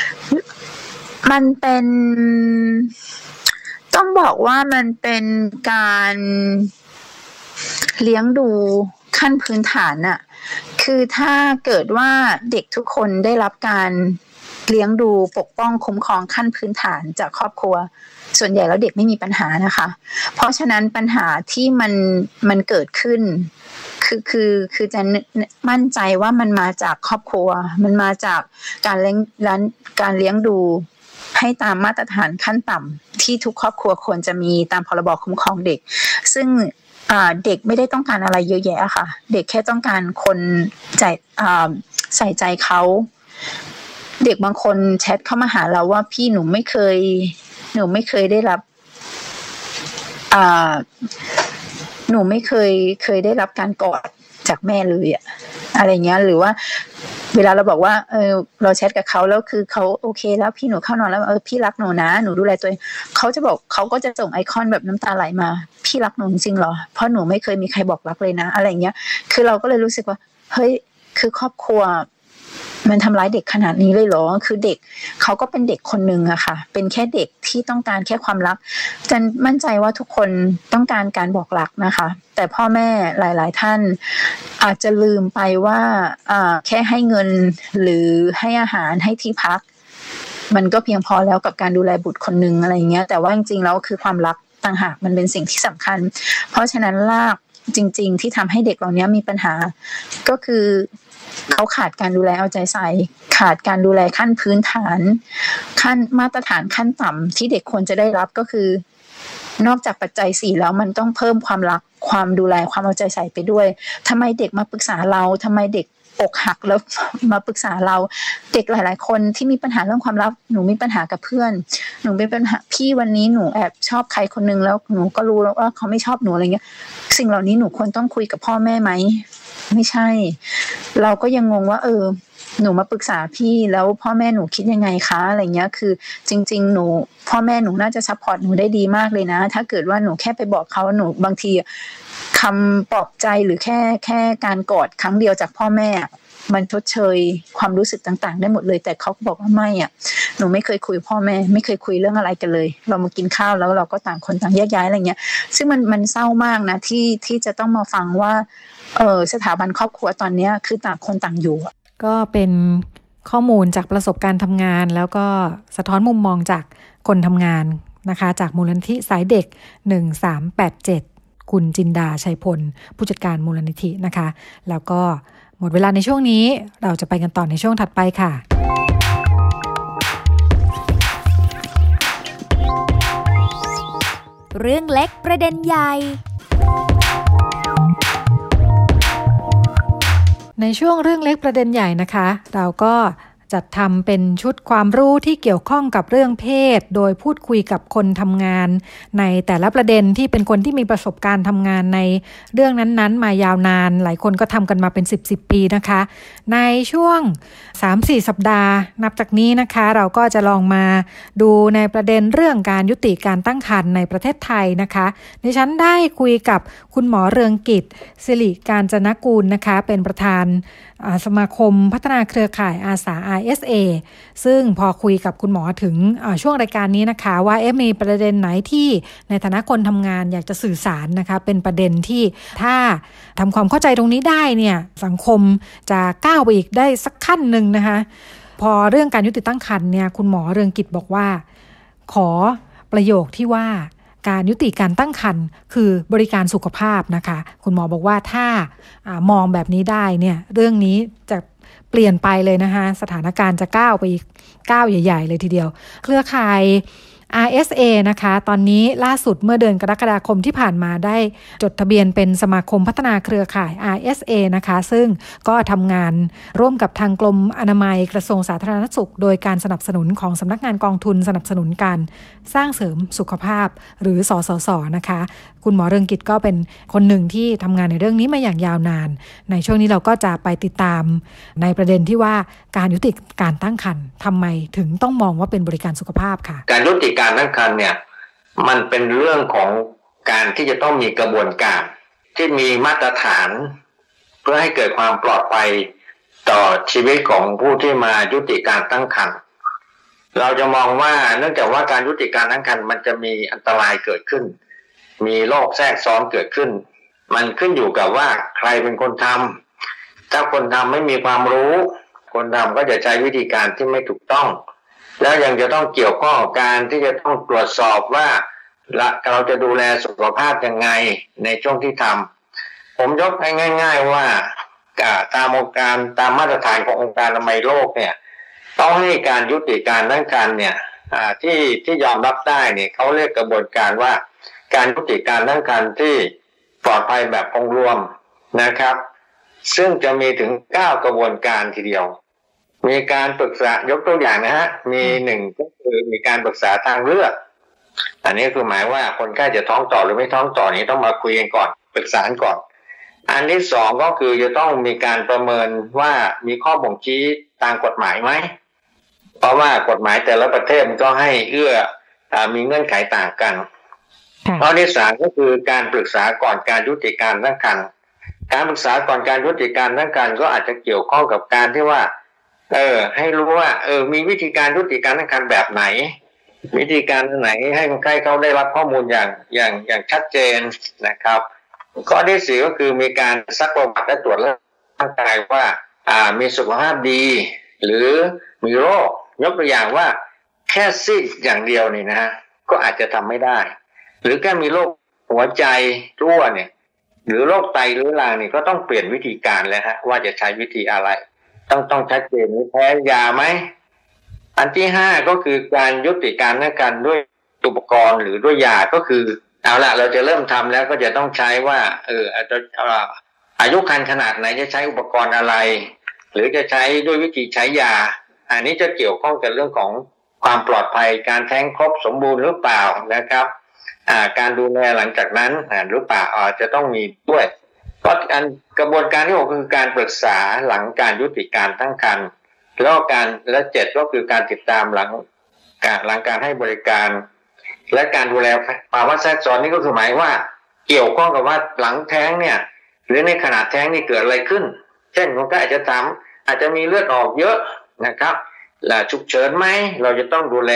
ๆ มันเป็น ต้องบอกว่ามันเป็นการเลี้ยงดูขั้นพื้นฐานอะ คือถ้าเกิดว่าเด็กทุกคนได้รับการเลี้ยงดูปกป้องคุ้มครองขั้นพื้นฐานจากครอบครัว ส่วนใหญ่แล้วเด็กไม่มีปัญหานะคะ เพราะฉะนั้นปัญหาที่มันมันเกิดขึ้น คือคือคือจะมั่นใจว่ามันมาจากครอบครัว มันมาจากการเลี้ยงรันการเลี้ยงดูให้ตามมาตรฐานขั้นต่ำที่ทุกครอบครัวควรจะมีตามพรบคุ้มครองเด็ก ซึ่ง เด็กไม่ได้ต้องการอะไรเยอะแยะค่ะ เด็กแค่ต้องการคนใจใส่ใจเขา เด็กบางคนแชทเข้ามาหาเราว่าพี่หนูไม่เคย หนูไม่เคยได้รับหนูไม่เคยเคยได้รับการกอด จากแม่เลยอะอะไรเงี้ยหรือว่า เวลาเราบอกว่าเออเราแชทกับเขาแล้วคือเขาโอเค แล้วพี่หนูเข้านอนแล้วเออพี่รักหนูนะหนูดูแลตัวเองเขาจะบอกเขาก็จะส่งไอคอนแบบน้ำตาไหลมา พี่รักหนูจริงเหรอเพราะหนูไม่เคยมีใครบอกรักเลยนะ อะไรเงี้ย คือเราก็เลยรู้สึกว่า เฮ้ยคือครอบครัว มันทำร้ายเด็กขนาดนี้เลยเหรอ คือเด็กเขาก็เป็นเด็กคนหนึ่งอะค่ะ เป็นแค่เด็กที่ต้องการแค่ความรักจันมั่นใจว่าทุกคนต้องการการบอกรักนะคะ แต่พ่อแม่หลาย ๆ ท่าน อาจจะลืมไปว่าแค่ให้เงินหรือให้อาหารให้ที่พัก มันก็เพียงพอแล้วกับการดูแลบุตรคนหนึ่งอะไรเงี้ย แต่ว่าจริง ๆ แล้วคือความรักต่างหากมันเป็นสิ่งที่สำคัญ เพราะฉะนั้นลากจริง ๆ ที่ทำให้เด็กเหล่านี้มีปัญหา ก็คือ เขาขาดการดูแลเอาใจใส่ ขาดการดูแลขั้นพื้นฐาน ขั้นมาตรฐานขั้นต่ำที่เด็กควรจะได้รับก็คือ นอกจากปัจจัยสี่แล้วมันต้องเพิ่มความรักความดูแลความเอาใจใส่ไปด้วยทำไมเด็กมาปรึกษาเราทำไมเด็กอกหักแล้วมาปรึกษาเราเด็กหลาย ๆ คนที่มีปัญหาเรื่องความรักหนูมีปัญหากับเพื่อน หนูเป็นปัญหาพี่วันนี้หนูแอบชอบใครคนนึงแล้วหนูก็รู้แล้วว่าเขาไม่ชอบหนูอะไรเงี้ย สิ่งเหล่านี้หนูควรต้องคุยกับพ่อแม่ไหม ไม่ใช่ เราก็ยังงงว่า เออ หนูมาปรึกษาพี่แล้วพ่อแม่หนูคิดยังไงคะอะไรเงี้ยคือ จริง ๆ หนูพ่อแม่หนูน่าจะ support หนูได้ดีมากเลยนะ ถ้าเกิดว่าหนูแค่ไปบอกเขาหนูบางทีคำปลอบใจหรือแค่แค่การกอดครั้งเดียวจากพ่อแม่ มันชดเชยความรู้สึกต่างๆ ได้หมดเลย แต่เขาบอกว่าไม่อะหนูไม่เคยคุยพ่อแม่ ไม่เคยคุยเรื่องอะไรกันเลย เรามากินข้าวแล้วเราก็ต่างคนต่างแยกย้ายอะไรเงี้ย ซึ่งมันมันเศร้ามากนะที่ที่จะต้องมาฟังว่าเออสถาบันครอบครัวตอนเนี้ยคือต่างคนต่างอยู่ ก็เป็นข้อมูลจากประสบการณ์ทำงาน แล้วก็สะท้อนมุมมองจากคนทำงานนะคะ จากมูลนิธิสายเด็ก 1387 คุณจินดาชัยพล ผู้จัดการมูลนิธินะคะ แล้วก็ มดเวลาในช่วงนี้เราจะไปกันต่อในช่วงถัดไปค่ะ เรื่องเล็กประเด็นใหญ่ ในช่วงเรื่องเล็กประเด็นใหญ่นะคะ เราก็ จัดทำเป็นชุดความรู้ที่เกี่ยวข้องกับเรื่องเพศ โดยพูดคุยกับคนทำงาน ในแต่ละประเด็นที่เป็นคนที่มีประสบการณ์ทำงานในเรื่องนั้นๆ มายาวนาน หลายคนก็ทำกันมาเป็น 10บสปีนะคะ ในช่วง 3-4 สัปดาห์ นับจากนี้นะคะ เราก็จะลองมาดูในประเด็นเรื่องการยุติการตั้งครรภ์ในประเทศไทยนะคะดิฉันได้คุยกับคุณหมอเรืองกิจสิริการจนกูลนะคะ เป็นประธานสมาคมพัฒนาเครือข่ายอาสา RSA ซึ่งพอคุยกับคุณหมอถึงช่วงรายการนี้นะคะ ว่าเอ๊ะมีประเด็นไหนที่ในฐานะคนทำงานอยากจะสื่อสารนะคะเป็นประเด็นที่ถ้าทำความเข้าใจตรงนี้ได้เนี่ยสังคมจะก้าวไปอีกได้สักขั้นหนึ่งนะคะ พอเรื่องการยุติตั้งครรภ์เนี่ยคุณหมอเรืองกิจบอกว่า ขอประโยคที่ว่าการยุติการตั้งครรภ์คือบริการสุขภาพนะคะ คุณหมอบอกว่าถ้าอามองแบบนี้ได้เนี่ยเรื่องนี้จะ เปลี่ยนไปเลยนะคะสถานการณ์จะก้าวไปอีกก้าวใหญ่ ๆ เลยทีเดียว เครือข่าย RSA นะคะ ตอนนี้ล่าสุดเมื่อเดือนกรกฎาคมที่ผ่านมาได้จดทะเบียนเป็นสมาคมพัฒนาเครือข่าย RSA นะคะ ซึ่งก็ทำงานร่วมกับทางกรมอนามัยกระทรวงสาธารณสุข โดยการสนับสนุนของสำนักงานกองทุนสนับสนุนการสร้างเสริมสุขภาพหรือสสสนะคะ คุณหมอเรืองกิจก็เป็นคนหนึ่งที่ทำงานในเรื่องนี้มาอย่างยาวนาน ในช่วงนี้เราก็จะไปติดตามในประเด็นที่ว่าการยุติการตั้งครรภ์ทำไมถึงต้องมองว่าเป็นบริการสุขภาพค่ะ การยุติการตั้งครรภ์เนี่ยมันเป็นเรื่องของการที่จะต้องมีกระบวนการ ที่มีมาตรฐาน เพื่อให้เกิดความปลอดภัยต่อชีวิตของผู้ที่มายุติการตั้งครรภ์เราจะมองว่าเนื่องจากว่าการยุติการตั้งครรภ์มันจะมีอันตรายเกิดขึ้น มีโรคแทรกซ้อนเกิดขึ้น มันขึ้นอยู่กับว่าใครเป็นคนทำถ้าคนทำไม่มีความรู้ คนทำก็จะใช้วิธีการที่ไม่ถูกต้อง แล้วยังจะต้องเกี่ยวข้องกับการที่จะต้องตรวจสอบว่าเราจะดูแลสุขภาพยังไงในช่วงที่ทำผมยกให้ง่าย ๆว่าตามองค์การตามมาตรฐานขององค์การอนามัยโลกเนี่ยต้องให้การยุติการตั้งครรเนี่ยที่ที่ยอมรับได้เนี่ยเขาเรียกกระบวนการว่า การยุติการตั้งครรภ์ที่ปลอดภัยแบบองรวมนะครับ ซึ่งจะมีถึงเก้ากระบวนการทีเดียว มีการปรึกษายกตัวอย่างนะฮะ มีหนึ่งก็คือมีการปรึกษาทางเลือก อันนี้คือหมายว่าคนไข้จะท้องต่อหรือไม่ท้องต่อนี้ต้องมาคุยกันก่อนปรึกษาก่อน อันที่สองก็คือจะต้องมีการประเมินว่ามีข้อบ่งชี้ตามกฎหมายไหมเพราะว่ากฎหมายแต่ละประเทศมันก็ให้เอื้ออมีเงื่อนไขต่างกัน ข้อที่สามก็คือการปรึกษาก่อนการยุติการตั้งครรภ์การปรึกษาก่อนการยุติการตั้งครรภ์ก็อาจจะเกี่ยวข้องกับการที่ว่า เออ ให้รู้ว่า เออ มีวิธีการยุติการตั้งครรภ์แบบไหน วิธีการไหนให้คนไข้เขาได้รับข้อมูลอย่างอย่างอย่างชัดเจนนะครับ ข้อที่สี่ก็คือมีการซักประวัติและตรวจร่างกายว่า อ่ามีสุขภาพดี หรือมีโรคยกตัวอย่างว่าแค่ซีดอย่างเดียวนี่นะฮะก็อาจจะทำไม่ได้ หรือแค่มีโรคหัวใจรั่วเนี่ย หรือโรคไตหรือรางเนี่ยก็ต้องเปลี่ยนวิธีการแล้วฮะว่าจะใช้วิธีอะไร ต้องต้องชัดเจนนี้แพ้ยาไหมอันที่ห้าก็คือการยุติการนักการด้วยอุปกรณ์หรือด้วยยาก็คือ เอาละเราจะเริ่มทำแล้วก็จะต้องใช้ว่า เอออาจจะอายุคันขนาดไหนจะใช้อุปกรณ์อะไร หรือจะใช้ด้วยวิธีใช้ยา อันนี้จะเกี่ยวข้องกับเรื่องของความปลอดภัยการแท้งครบสมบูรณ์หรือเปล่านะครับ การดูแลหลังจากนั้นหรือเปล่าอาจจะต้องมีด้วยก็อันกระบวนการที่หกคือการปรึกษาหลังการยุติการตั้งครรภ์แล้วการและเจ็ดก็คือการติดตามหลังการหลังการให้บริการ และการดูแลภาวะแทรกซ้อนนี่ก็คือหมายว่า เกี่ยวข้องกับว่าหลังแท้งเนี่ย หรือในขณะแท้งนี่เกิดอะไรขึ้น เช่นคนก็อาจจะถามอาจจะมีเลือดออกเยอะนะครับและฉุกเฉินไหมเราจะต้องดูแล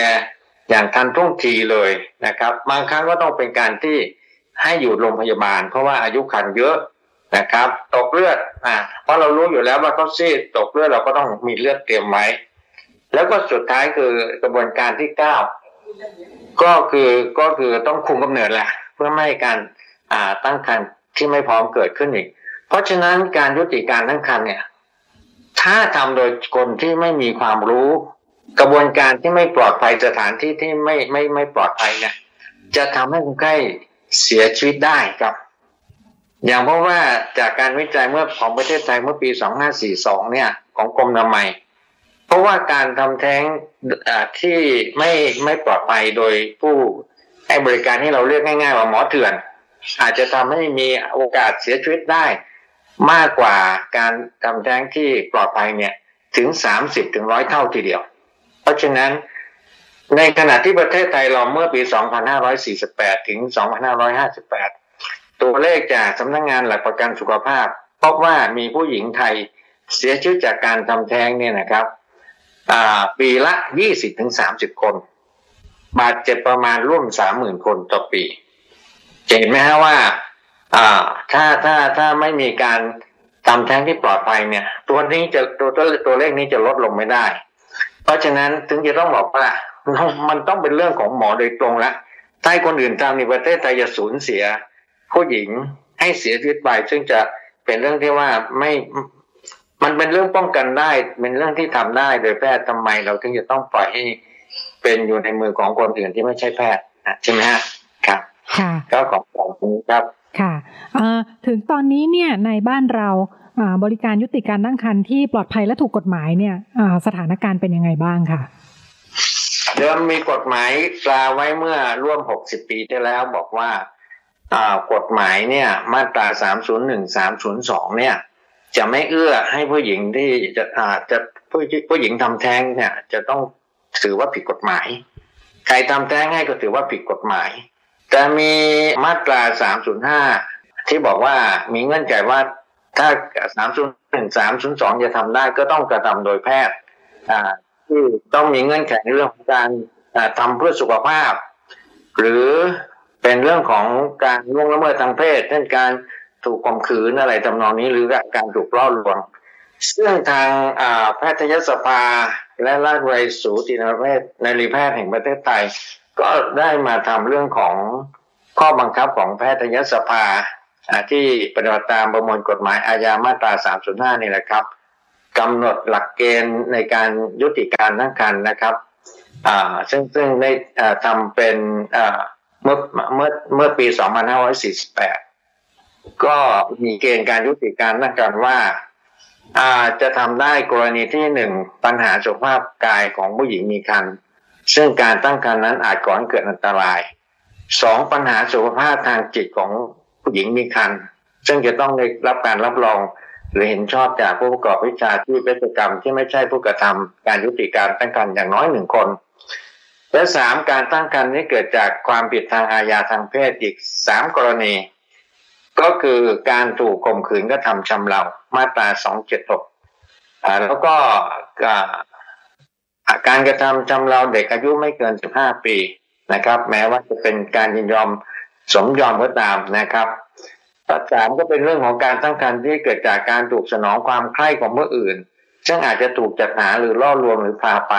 อย่างทันท่วงทีเลยนะครับ บางครั้งก็ต้องเป็นการที่ให้อยู่โรงพยาบาล เพราะว่าอายุขันเยอะนะครับ ตกเลือดอ่าเพราะเรารู้อยู่แล้วว่าเขาซีดตกเลือดเราก็ต้องมีเลือดเตรียมไว้แล้วก็สุดท้ายคือกระบวนการที่เก้าก็คือก็คือต้องคุมกำเนิดแหละเพื่อไม่ให้การอ่าตั้งครรภ์ที่ไม่พร้อมเกิดขึ้นอีก เพราะฉะนั้นการยุติการตั้งครรภ์เนี่ย ถ้าทำโดยคนที่ไม่มีความรู้ กระบวนการที่ไม่ปลอดภัยสถานที่ที่ไม่ไม่ไม่ปลอดภัยเนี่ย จะทำให้คนไข้เสียชีวิตได้ครับ อย่างเพราะว่าจากการวิจัยเมื่อของประเทศไทยเมื่อปี 2542 เนี่ย ของกรมนามัย เพราะว่าการทำแท้งที่ไม่ไม่ปลอดภัยโดยผู้ให้บริการที่เราเรียกง่าย ๆ ว่าหมอเถื่อน อาจจะทำให้มีโอกาสเสียชีวิตได้ มากกว่าการทำแท้งที่ปลอดภัยเนี่ยถึง 30ถึงร้อยเท่าทีเดียว ราะฉะนั้นในขณะที่ประเทศไทยเราเมื่อปี 2548 ถึง 2558 ตัวเลขจากสำนักงงานหลักประกันสุขภาพ พบว่ามีผู้หญิงไทยเสียชีวิตจากการทำแท้งเนี่ยนะครับปีละ 20-30 คน บาดเจ็บประมาณร่วม 30,000 คนต่อปี เห็นไหมฮะว่าถ้าถ้าถ้าไม่มีการทำแท้งที่ปลอดภัยเนี่ย ตัวนี้จะตัวตัวตัวเลขนี้จะลดลงไม่ได้ เพราะฉะนั้นถึงจะต้องบอกว่ามันต้องเป็นเรื่องของหมอโดยตรงละถ้าคนอื่นทำในประเทศไทยจะสูญเสีย ผู้หญิงให้เสียชีวิตไปซึ่งจะเป็นเรื่องที่ว่าไม่มันเป็นเรื่องป้องกันได้ เป็นเรื่องที่ทำได้โดยแพทย์ทำไม เราถึงจะต้องปล่อยให้เป็นอยู่ในมือของคนอื่นที่ไม่ใช่แพทย์ใช่ไหมฮะครับค่ะก็ขอบคุณครับค่ะถึงตอนนี้เนี่ยในบ้านเรา บริการยุติการตั้งครรภ์ที่ปลอดภัยและถูกกฎหมายเนี่ยสถานการณ์เป็นยังไงบ้างค่ะเดิมมีกฎหมายตราไว้เมื่อร่วม 60 ปีที่แล้วบอกว่ากฎหมายเนี่ยมาตรา 301 302 เนี่ย จะไม่เอื้อให้ผู้หญิงที่จะอาจจะผู้ผู้หญิงทำแท้งเนี่ย จะต้องถือว่าผิดกฎหมาย ใครทำแท้งให้ก็ถือว่าผิดกฎหมาย แต่มีมาตรา 305 ที่บอกว่ามีเงื่อนไขว่า ถ้า301 302จะทำได้ก็ต้องกระทำโดยแพทย์ที่ต้องมีเงื่อนไขในเรื่องของการทำเพื่อสุขภาพ หรือเป็นเรื่องของการล่วงละเมิดทางเพศเช่นการถูกข่มขืนอะไรทำนองนี้หรือการถูกล่อลวง ซึ่งทางแพทยสภา และราชวิสูตินเวชในรีแพทย์แห่งประเทศไทย ก็ได้มาทำเรื่องของข้อบังคับของแพทยสภา ที่ปฏิบัติตามประมวลกฎหมายอาญามาตรา 305 นี่แหละครับกำหนดหลักเกณฑ์ในการยุติการตั้งครรภ์นะครับซึ่งซึ่งได้ทำเป็นเมื่อเมื่อเมื่อปี 2548 ก็มีเกณฑ์การยุติการตั้งครรภ์ว่าอ่าจะทำได้กรณีที่หนึ่งปัญหาสุขภาพกายของผู้หญิงมีครรภ์ซึ่งการตั้งครรภ์นั้นอาจก่อให้เกิดอันตรายสองปัญหาสุขภาพทางจิตของ ผู้หญิงมีครรภ์ซึ่งจะต้องได้รับการรับรอง หรือเห็นชอบจากผู้ประกอบวิชาชีพเวชกรรมที่ไม่ใช่ผู้กระทำการยุติการตั้งครรภ์อย่างน้อยหนึ่งคน และสามการตั้งครรภ์นี้เกิดจากความผิดทางอาญาทางเพศอีกสามกรณี ก็คือการถูกข่มขืนกระทำชำเรามาตราสองเจ็ดหกแล้วก็การกระทำชำเราเด็กอายุไม่เกินสิบห้าปีนะครับ แม้ว่าจะเป็นการยินยอม สมยอมก็ตามนะครับสามก็เป็นเรื่องของการตั้งครรภ์ที่เกิดจากการถูกสนองความใคร่ของเมื่ออื่น ซึ่งอาจจะถูกจัดหาหรือล่อลวงหรือพาไป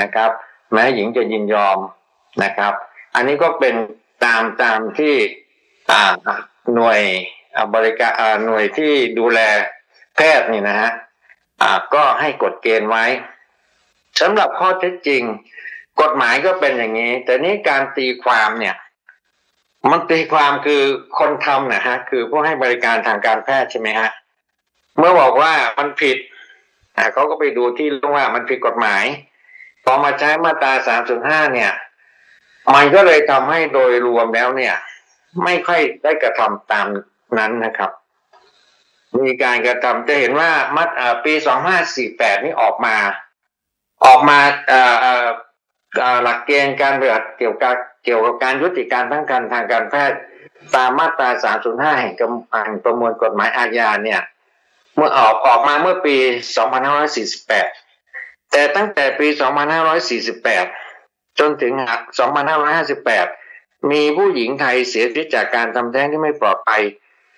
นะครับ แม้หญิงจะยินยอมนะครับ อันนี้ก็เป็นตามตามที่หน่วยบริการหน่วยที่ดูแลแพทย์นี่นะฮะก็ให้กฎเกณฑ์ไว้สำหรับข้อเท็จจริง กฎหมายก็เป็นอย่างนี้ แต่นี้การตีความเนี่ย มันตีความคือคนทำนะฮะ คือผู้ให้บริการทางการแพทย์ใช่ไหมฮะ เมื่อบอกว่ามันผิดอ่าเขาก็ไปดูที่ว่ามันผิดกฎหมายพอมาใช้มาตราสามส่วนห้าเนี่ย มันก็เลยทำให้โดยรวมแล้วเนี่ย ไม่ค่อยได้กระทำตามนั้นนะครับ มีการกระทำจะเห็นว่ามัดปีสองห้าสี่แปดนี่ออกมา ออกมาหลักเกณฑ์การปฏิบัติเกี่ยวกับ เกี่ยวกับการยุติการตั้งครรภ์ทางการแพทย์ตามมาตรา 305 แห่งแห่งประมวลกฎหมายอาญาเนี่ย เมื่อออกออกมาเมื่อปี 2548 แต่ตั้งแต่ปี 2548 จนถึง 2558 มีผู้หญิงไทยเสียชีวิตจากการทำแท้งที่ไม่ปลอดภัย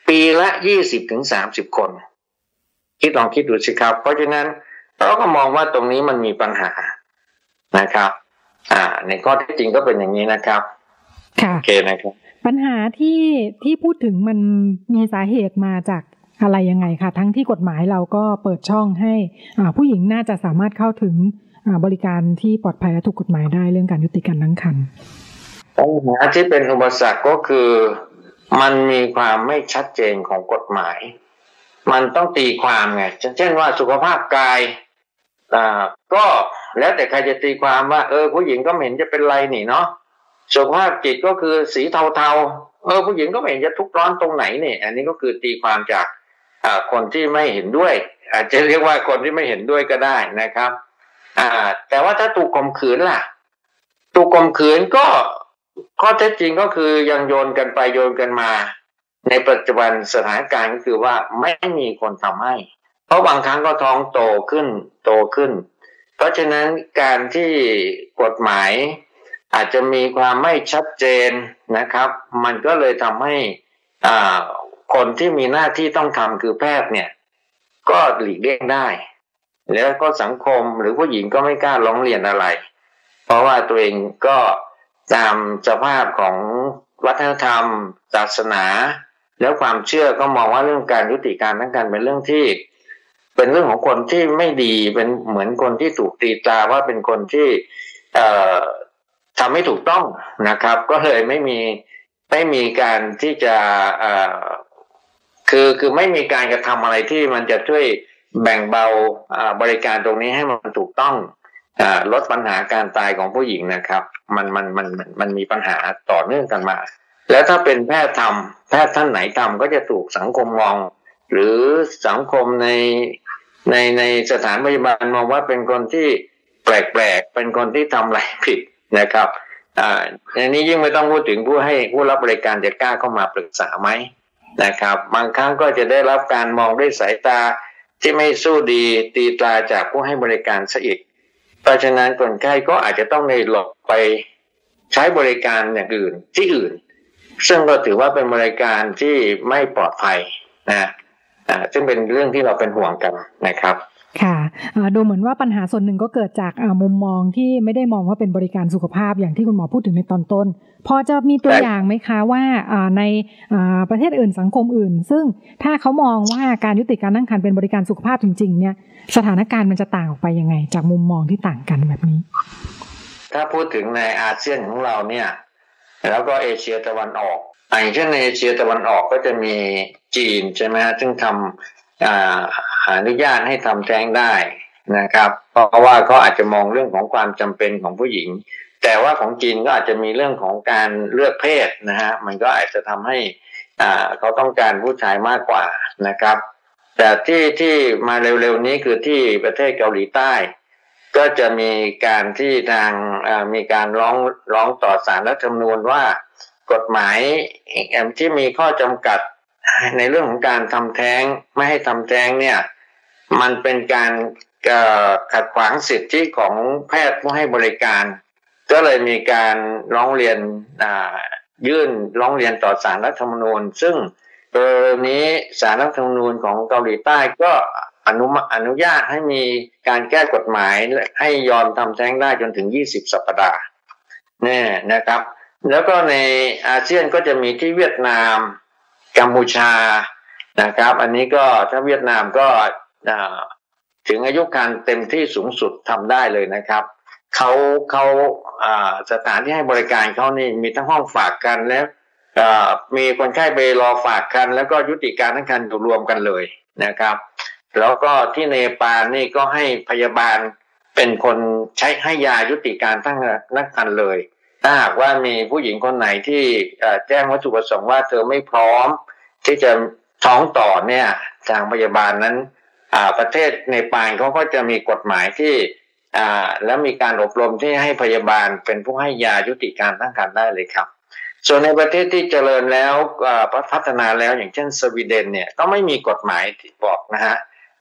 ปีละ 20-30 คน คิดลองคิดดูสิครับ เพราะฉะนั้นเราก็มองว่าตรงนี้มันมีปัญหานะครับ อ่า ในข้อที่จริงก็เป็นอย่างนี้นะครับ ค่ะโอเคนะครับปัญหาที่ที่พูดถึงมันมีสาเหตุมาจากอะไรยังไงคะทั้งที่กฎหมายเราก็เปิดช่องให้อ่าผู้หญิงน่าจะสามารถเข้าถึงอ่าบริการที่ปลอดภัยและถูกกฎหมายได้เรื่องการยุติการตั้งครรภ์ปัญหาที่เป็นอุปสรรคก็คือมันมีความไม่ชัดเจนของกฎหมาย มันต้องตีความไงเช่นว่าสุขภาพกายอ่าก็ แล้วแต่ใครจะตีความว่า เออ ผู้หญิงก็ไม่เห็นจะเป็นไรนี่เนาะสุขภาพจิตก็คือสีเทาๆ เออ ผู้หญิงก็ไม่เห็นจะทุกข์ร้อนตรงไหนเนี่ย อันนี้ก็คือตีความจากอ่าคนที่ไม่เห็นด้วย อาจจะเรียกว่าคนที่ไม่เห็นด้วยก็ได้นะครับ อ่า แต่ว่าถ้าถูกข่มขืนล่ะ ถูกข่มขืนก็ข้อเท็จจริงก็คือยังโยนกันไปโยนกันมา ในปัจจุบันสถานการณ์ก็คือว่าไม่มีคนทำให้ เพราะบางครั้งก็ท้องโตขึ้น โตขึ้น ราะฉะนั้นการที่กฎหมาย อาจจะมีความไม่ชัดเจนนะครับ มันก็เลยทำให้คนที่มีหน้าที่ต้องทำคือแพทย์เนี่ย ก็หลีกเลี่ยงได้ แล้วก็สังคมหรือผู้หญิงก็ไม่กล้าร้องเรียนอะไร เพราะว่าตัวเองก็ตามสภาพของวัฒนธรรม ศาสนา แล้วความเชื่อก็มองว่าเรื่องการยุติการทั้งกันเป็นเรื่องที่ เป็นเรื่องของคนที่ไม่ดีเป็นเหมือนคนที่ถูกตีตราว่าเป็นคนที่เอ่อทำไม่ถูกต้องนะครับ ก็เลยไม่มีไม่มีการที่จะเอ่อคือคือไม่มีการกระทำอะไรที่มันจะช่วยแบ่งเบาบริการตรงนี้ให้มันถูกต้องอลดปัญหาการตายของผู้หญิงนะครับ มันมันมันมันมันมีปัญหาต่อเนื่องกันมา แล้วถ้าเป็นแพทย์ทำแพทย์ท่านไหนทำก็จะถูกสังคมมอง หรือสังคมใน ในในสถานพยาบาลมองว่าเป็นคนที่แปลกๆ เป็นคนที่ทำอะไรผิดนะครับอ่าอันนี้ยิ่งไม่ต้องพูดถึงผู้ให้ผู้รับบริการจะกล้าเข้ามาปรึกษาไหมนะครับ บางครั้งก็จะได้รับการมองด้วยสายตาที่ไม่สู้ดีตีตราจากผู้ให้บริการซะอีก เพราะฉะนั้นคนไข้ก็อาจจะต้องในหลบไปใช้บริการอย่างอื่นที่อื่น ซึ่งก็ถือว่าเป็นบริการที่ไม่ปลอดภัยนะ ซึ่งเป็นเรื่องที่เราเป็นห่วงกันนะครับค่ะอ่าดูเหมือนว่าปัญหาส่วนหนึ่งก็เกิดจากอ่ามุมมองที่ไม่ได้มองว่าเป็นบริการสุขภาพอย่างที่คุณหมอพูดถึงในตอนต้น พอจะมีตัวใช่อย่างไหมคะว่าอ่าในอ่าประเทศอื่นสังคมอื่น ซึ่งถ้าเขามองว่าการยุติการตั้งครรภ์เป็นบริการสุขภาพจริง ๆ เนี่ย สถานการณ์มันจะต่างออกไปยังไง จากมุมมองที่ต่างกันแบบนี้ ถ้าพูดถึงในอาเซียนของเราเนี่ย แล้วก็เอเชียตะวันออก อย่างเช่นในเอเชียตะวันออกก็จะมีจีนใช่ไหมฮะซึ่งทำอ่าอนุญาตให้ทำแท้งได้นะครับ เพราะว่าเขาอาจจะมองเรื่องของความจำเป็นของผู้หญิง แต่ว่าของจีนก็อาจจะมีเรื่องของการเลือกเพศนะฮะมันก็อาจจะทำให้อ่าเขาต้องการผู้ชายมากกว่านะครับ แต่ที่ที่มาเร็วๆนี้คือที่ประเทศเกาหลีใต้ก็จะมีการที่ทางอ่อมีการร้องร้องต่อสารรัฐธรรมนูญว่า กฎหมายเอิ่มที่มีข้อจำกัดในเรื่องของการทำแท้งไม่ให้ทำแท้งเนี่ย มันเป็นการขัดขวางสิทธิของแพทย์ผู้ให้บริการ ก็เลยมีการร้องเรียนยื่นร้องเรียนต่อสารรัฐธรรมนูญ ซึ่งกรณีนี้สารรัฐธรรมนูญของเกาหลีใต้ก็อนุมอนุญาตให้มีการแก้กฎหมายและให้ยอมทำแท้งได้จนถึง 20 สัปดาห์เนี่ยนะครับ แล้วก็ในอาเซียนก็จะมีที่เวียดนามกัมพูชานะครับ อันนี้ก็ถ้าเวียดนามก็ถึงอายุการเต็มที่สูงสุดทำได้เลยนะครับเขาเขาสถานที่ให้บริการเขานี่มีทั้งห้องฝากกันแล้วมีคนไข้ไปรอฝากกัน แล้วก็ยุติการทั้งคันอยู่รวมกันเลยนะครับ แล้วก็ที่เนปาลนี่ก็ให้พยาบาลเป็นคนใช้ให้ยายุติการทั้งนักคันเลย ถ้าหากว่ามีผู้หญิงคนไหนที่แจ้งวัตถุประสงค์ว่าเธอไม่พร้อม ที่จะท้องต่อเนี่ยทางพยาบาลนั้นประเทศในปาลเขาก็จะมีกฎหมายที่แล้วมีการอบรมที่ให้พยาบาลเป็นผู้ให้ยายุติการตั้งครรภ์ได้เลยครับ ส่วนในประเทศที่เจริญแล้วพัฒนาแล้วอย่างเช่นสวีเดนเนี่ยก็ไม่มีกฎหมายที่บอกนะฮะ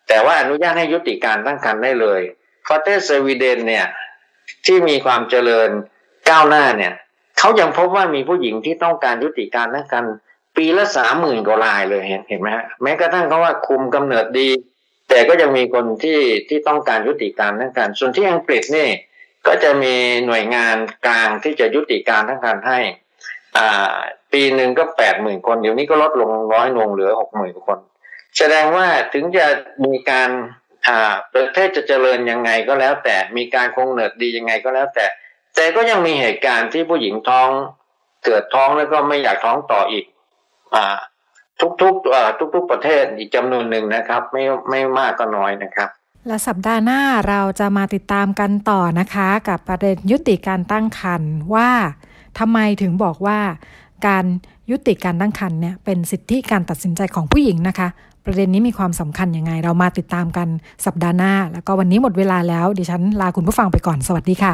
แต่ว่าอนุญาตให้ยุติการตั้งครรภ์ได้เลยประเทศสวีเดนเนี่ยที่มีความเจริญ ก้าวหน้าเนี่ยเขายังพบว่ามีผู้หญิงที่ต้องการยุติการตั้งครรภ์ปีละสามหมื่นกว่ารายเลยเห็นเห็นไหมฮะแม้กระทั่งเขาว่าคุมกำเนิดดี แต่ก็ยังมีคนที่ที่ต้องการยุติการตั้งครรภ์ส่วนที่อังกฤษนี่ก็จะมีหน่วยงานกลางที่จะยุติการตั้งครรให้ อ่า ปีหนึ่งก็แปดหมื่นคนเดี๋ยวนี้ก็ลดลงร้อยลงเหลือหกหมื่นคน แสดงว่าถึงจะมีการอ่าประเทศจะเจริญยังไงก็แล้วแต่มีการคงเนิดดียังไงก็แล้วแต่ แต่ก็ยังมีเหตุการณ์ที่ผู้หญิงท้องเกิดท้องแล้วก็ไม่อยากท้องต่ออีก อ่า ทุกๆอ่าทุก ๆ ประเทศอีกจำนวนหนึ่งนะครับ ไม่ไม่มากก็น้อยนะครับและสัปดาห์หน้าเราจะมาติดตามกันต่อนะคะ กับประเด็นยุติการตั้งครรภ์ว่าทำไมถึงบอกว่า การยุติการตั้งครรภ์เนี่ยเป็นสิทธิการตัดสินใจของผู้หญิงนะคะ ประเด็นนี้มีความสำคัญยังไง เรามาติดตามกันสัปดาห์หน้า แล้วก็วันนี้หมดเวลาแล้วดิฉันลาคุณผู้ฟังไปก่อนสวัสดีค่ะ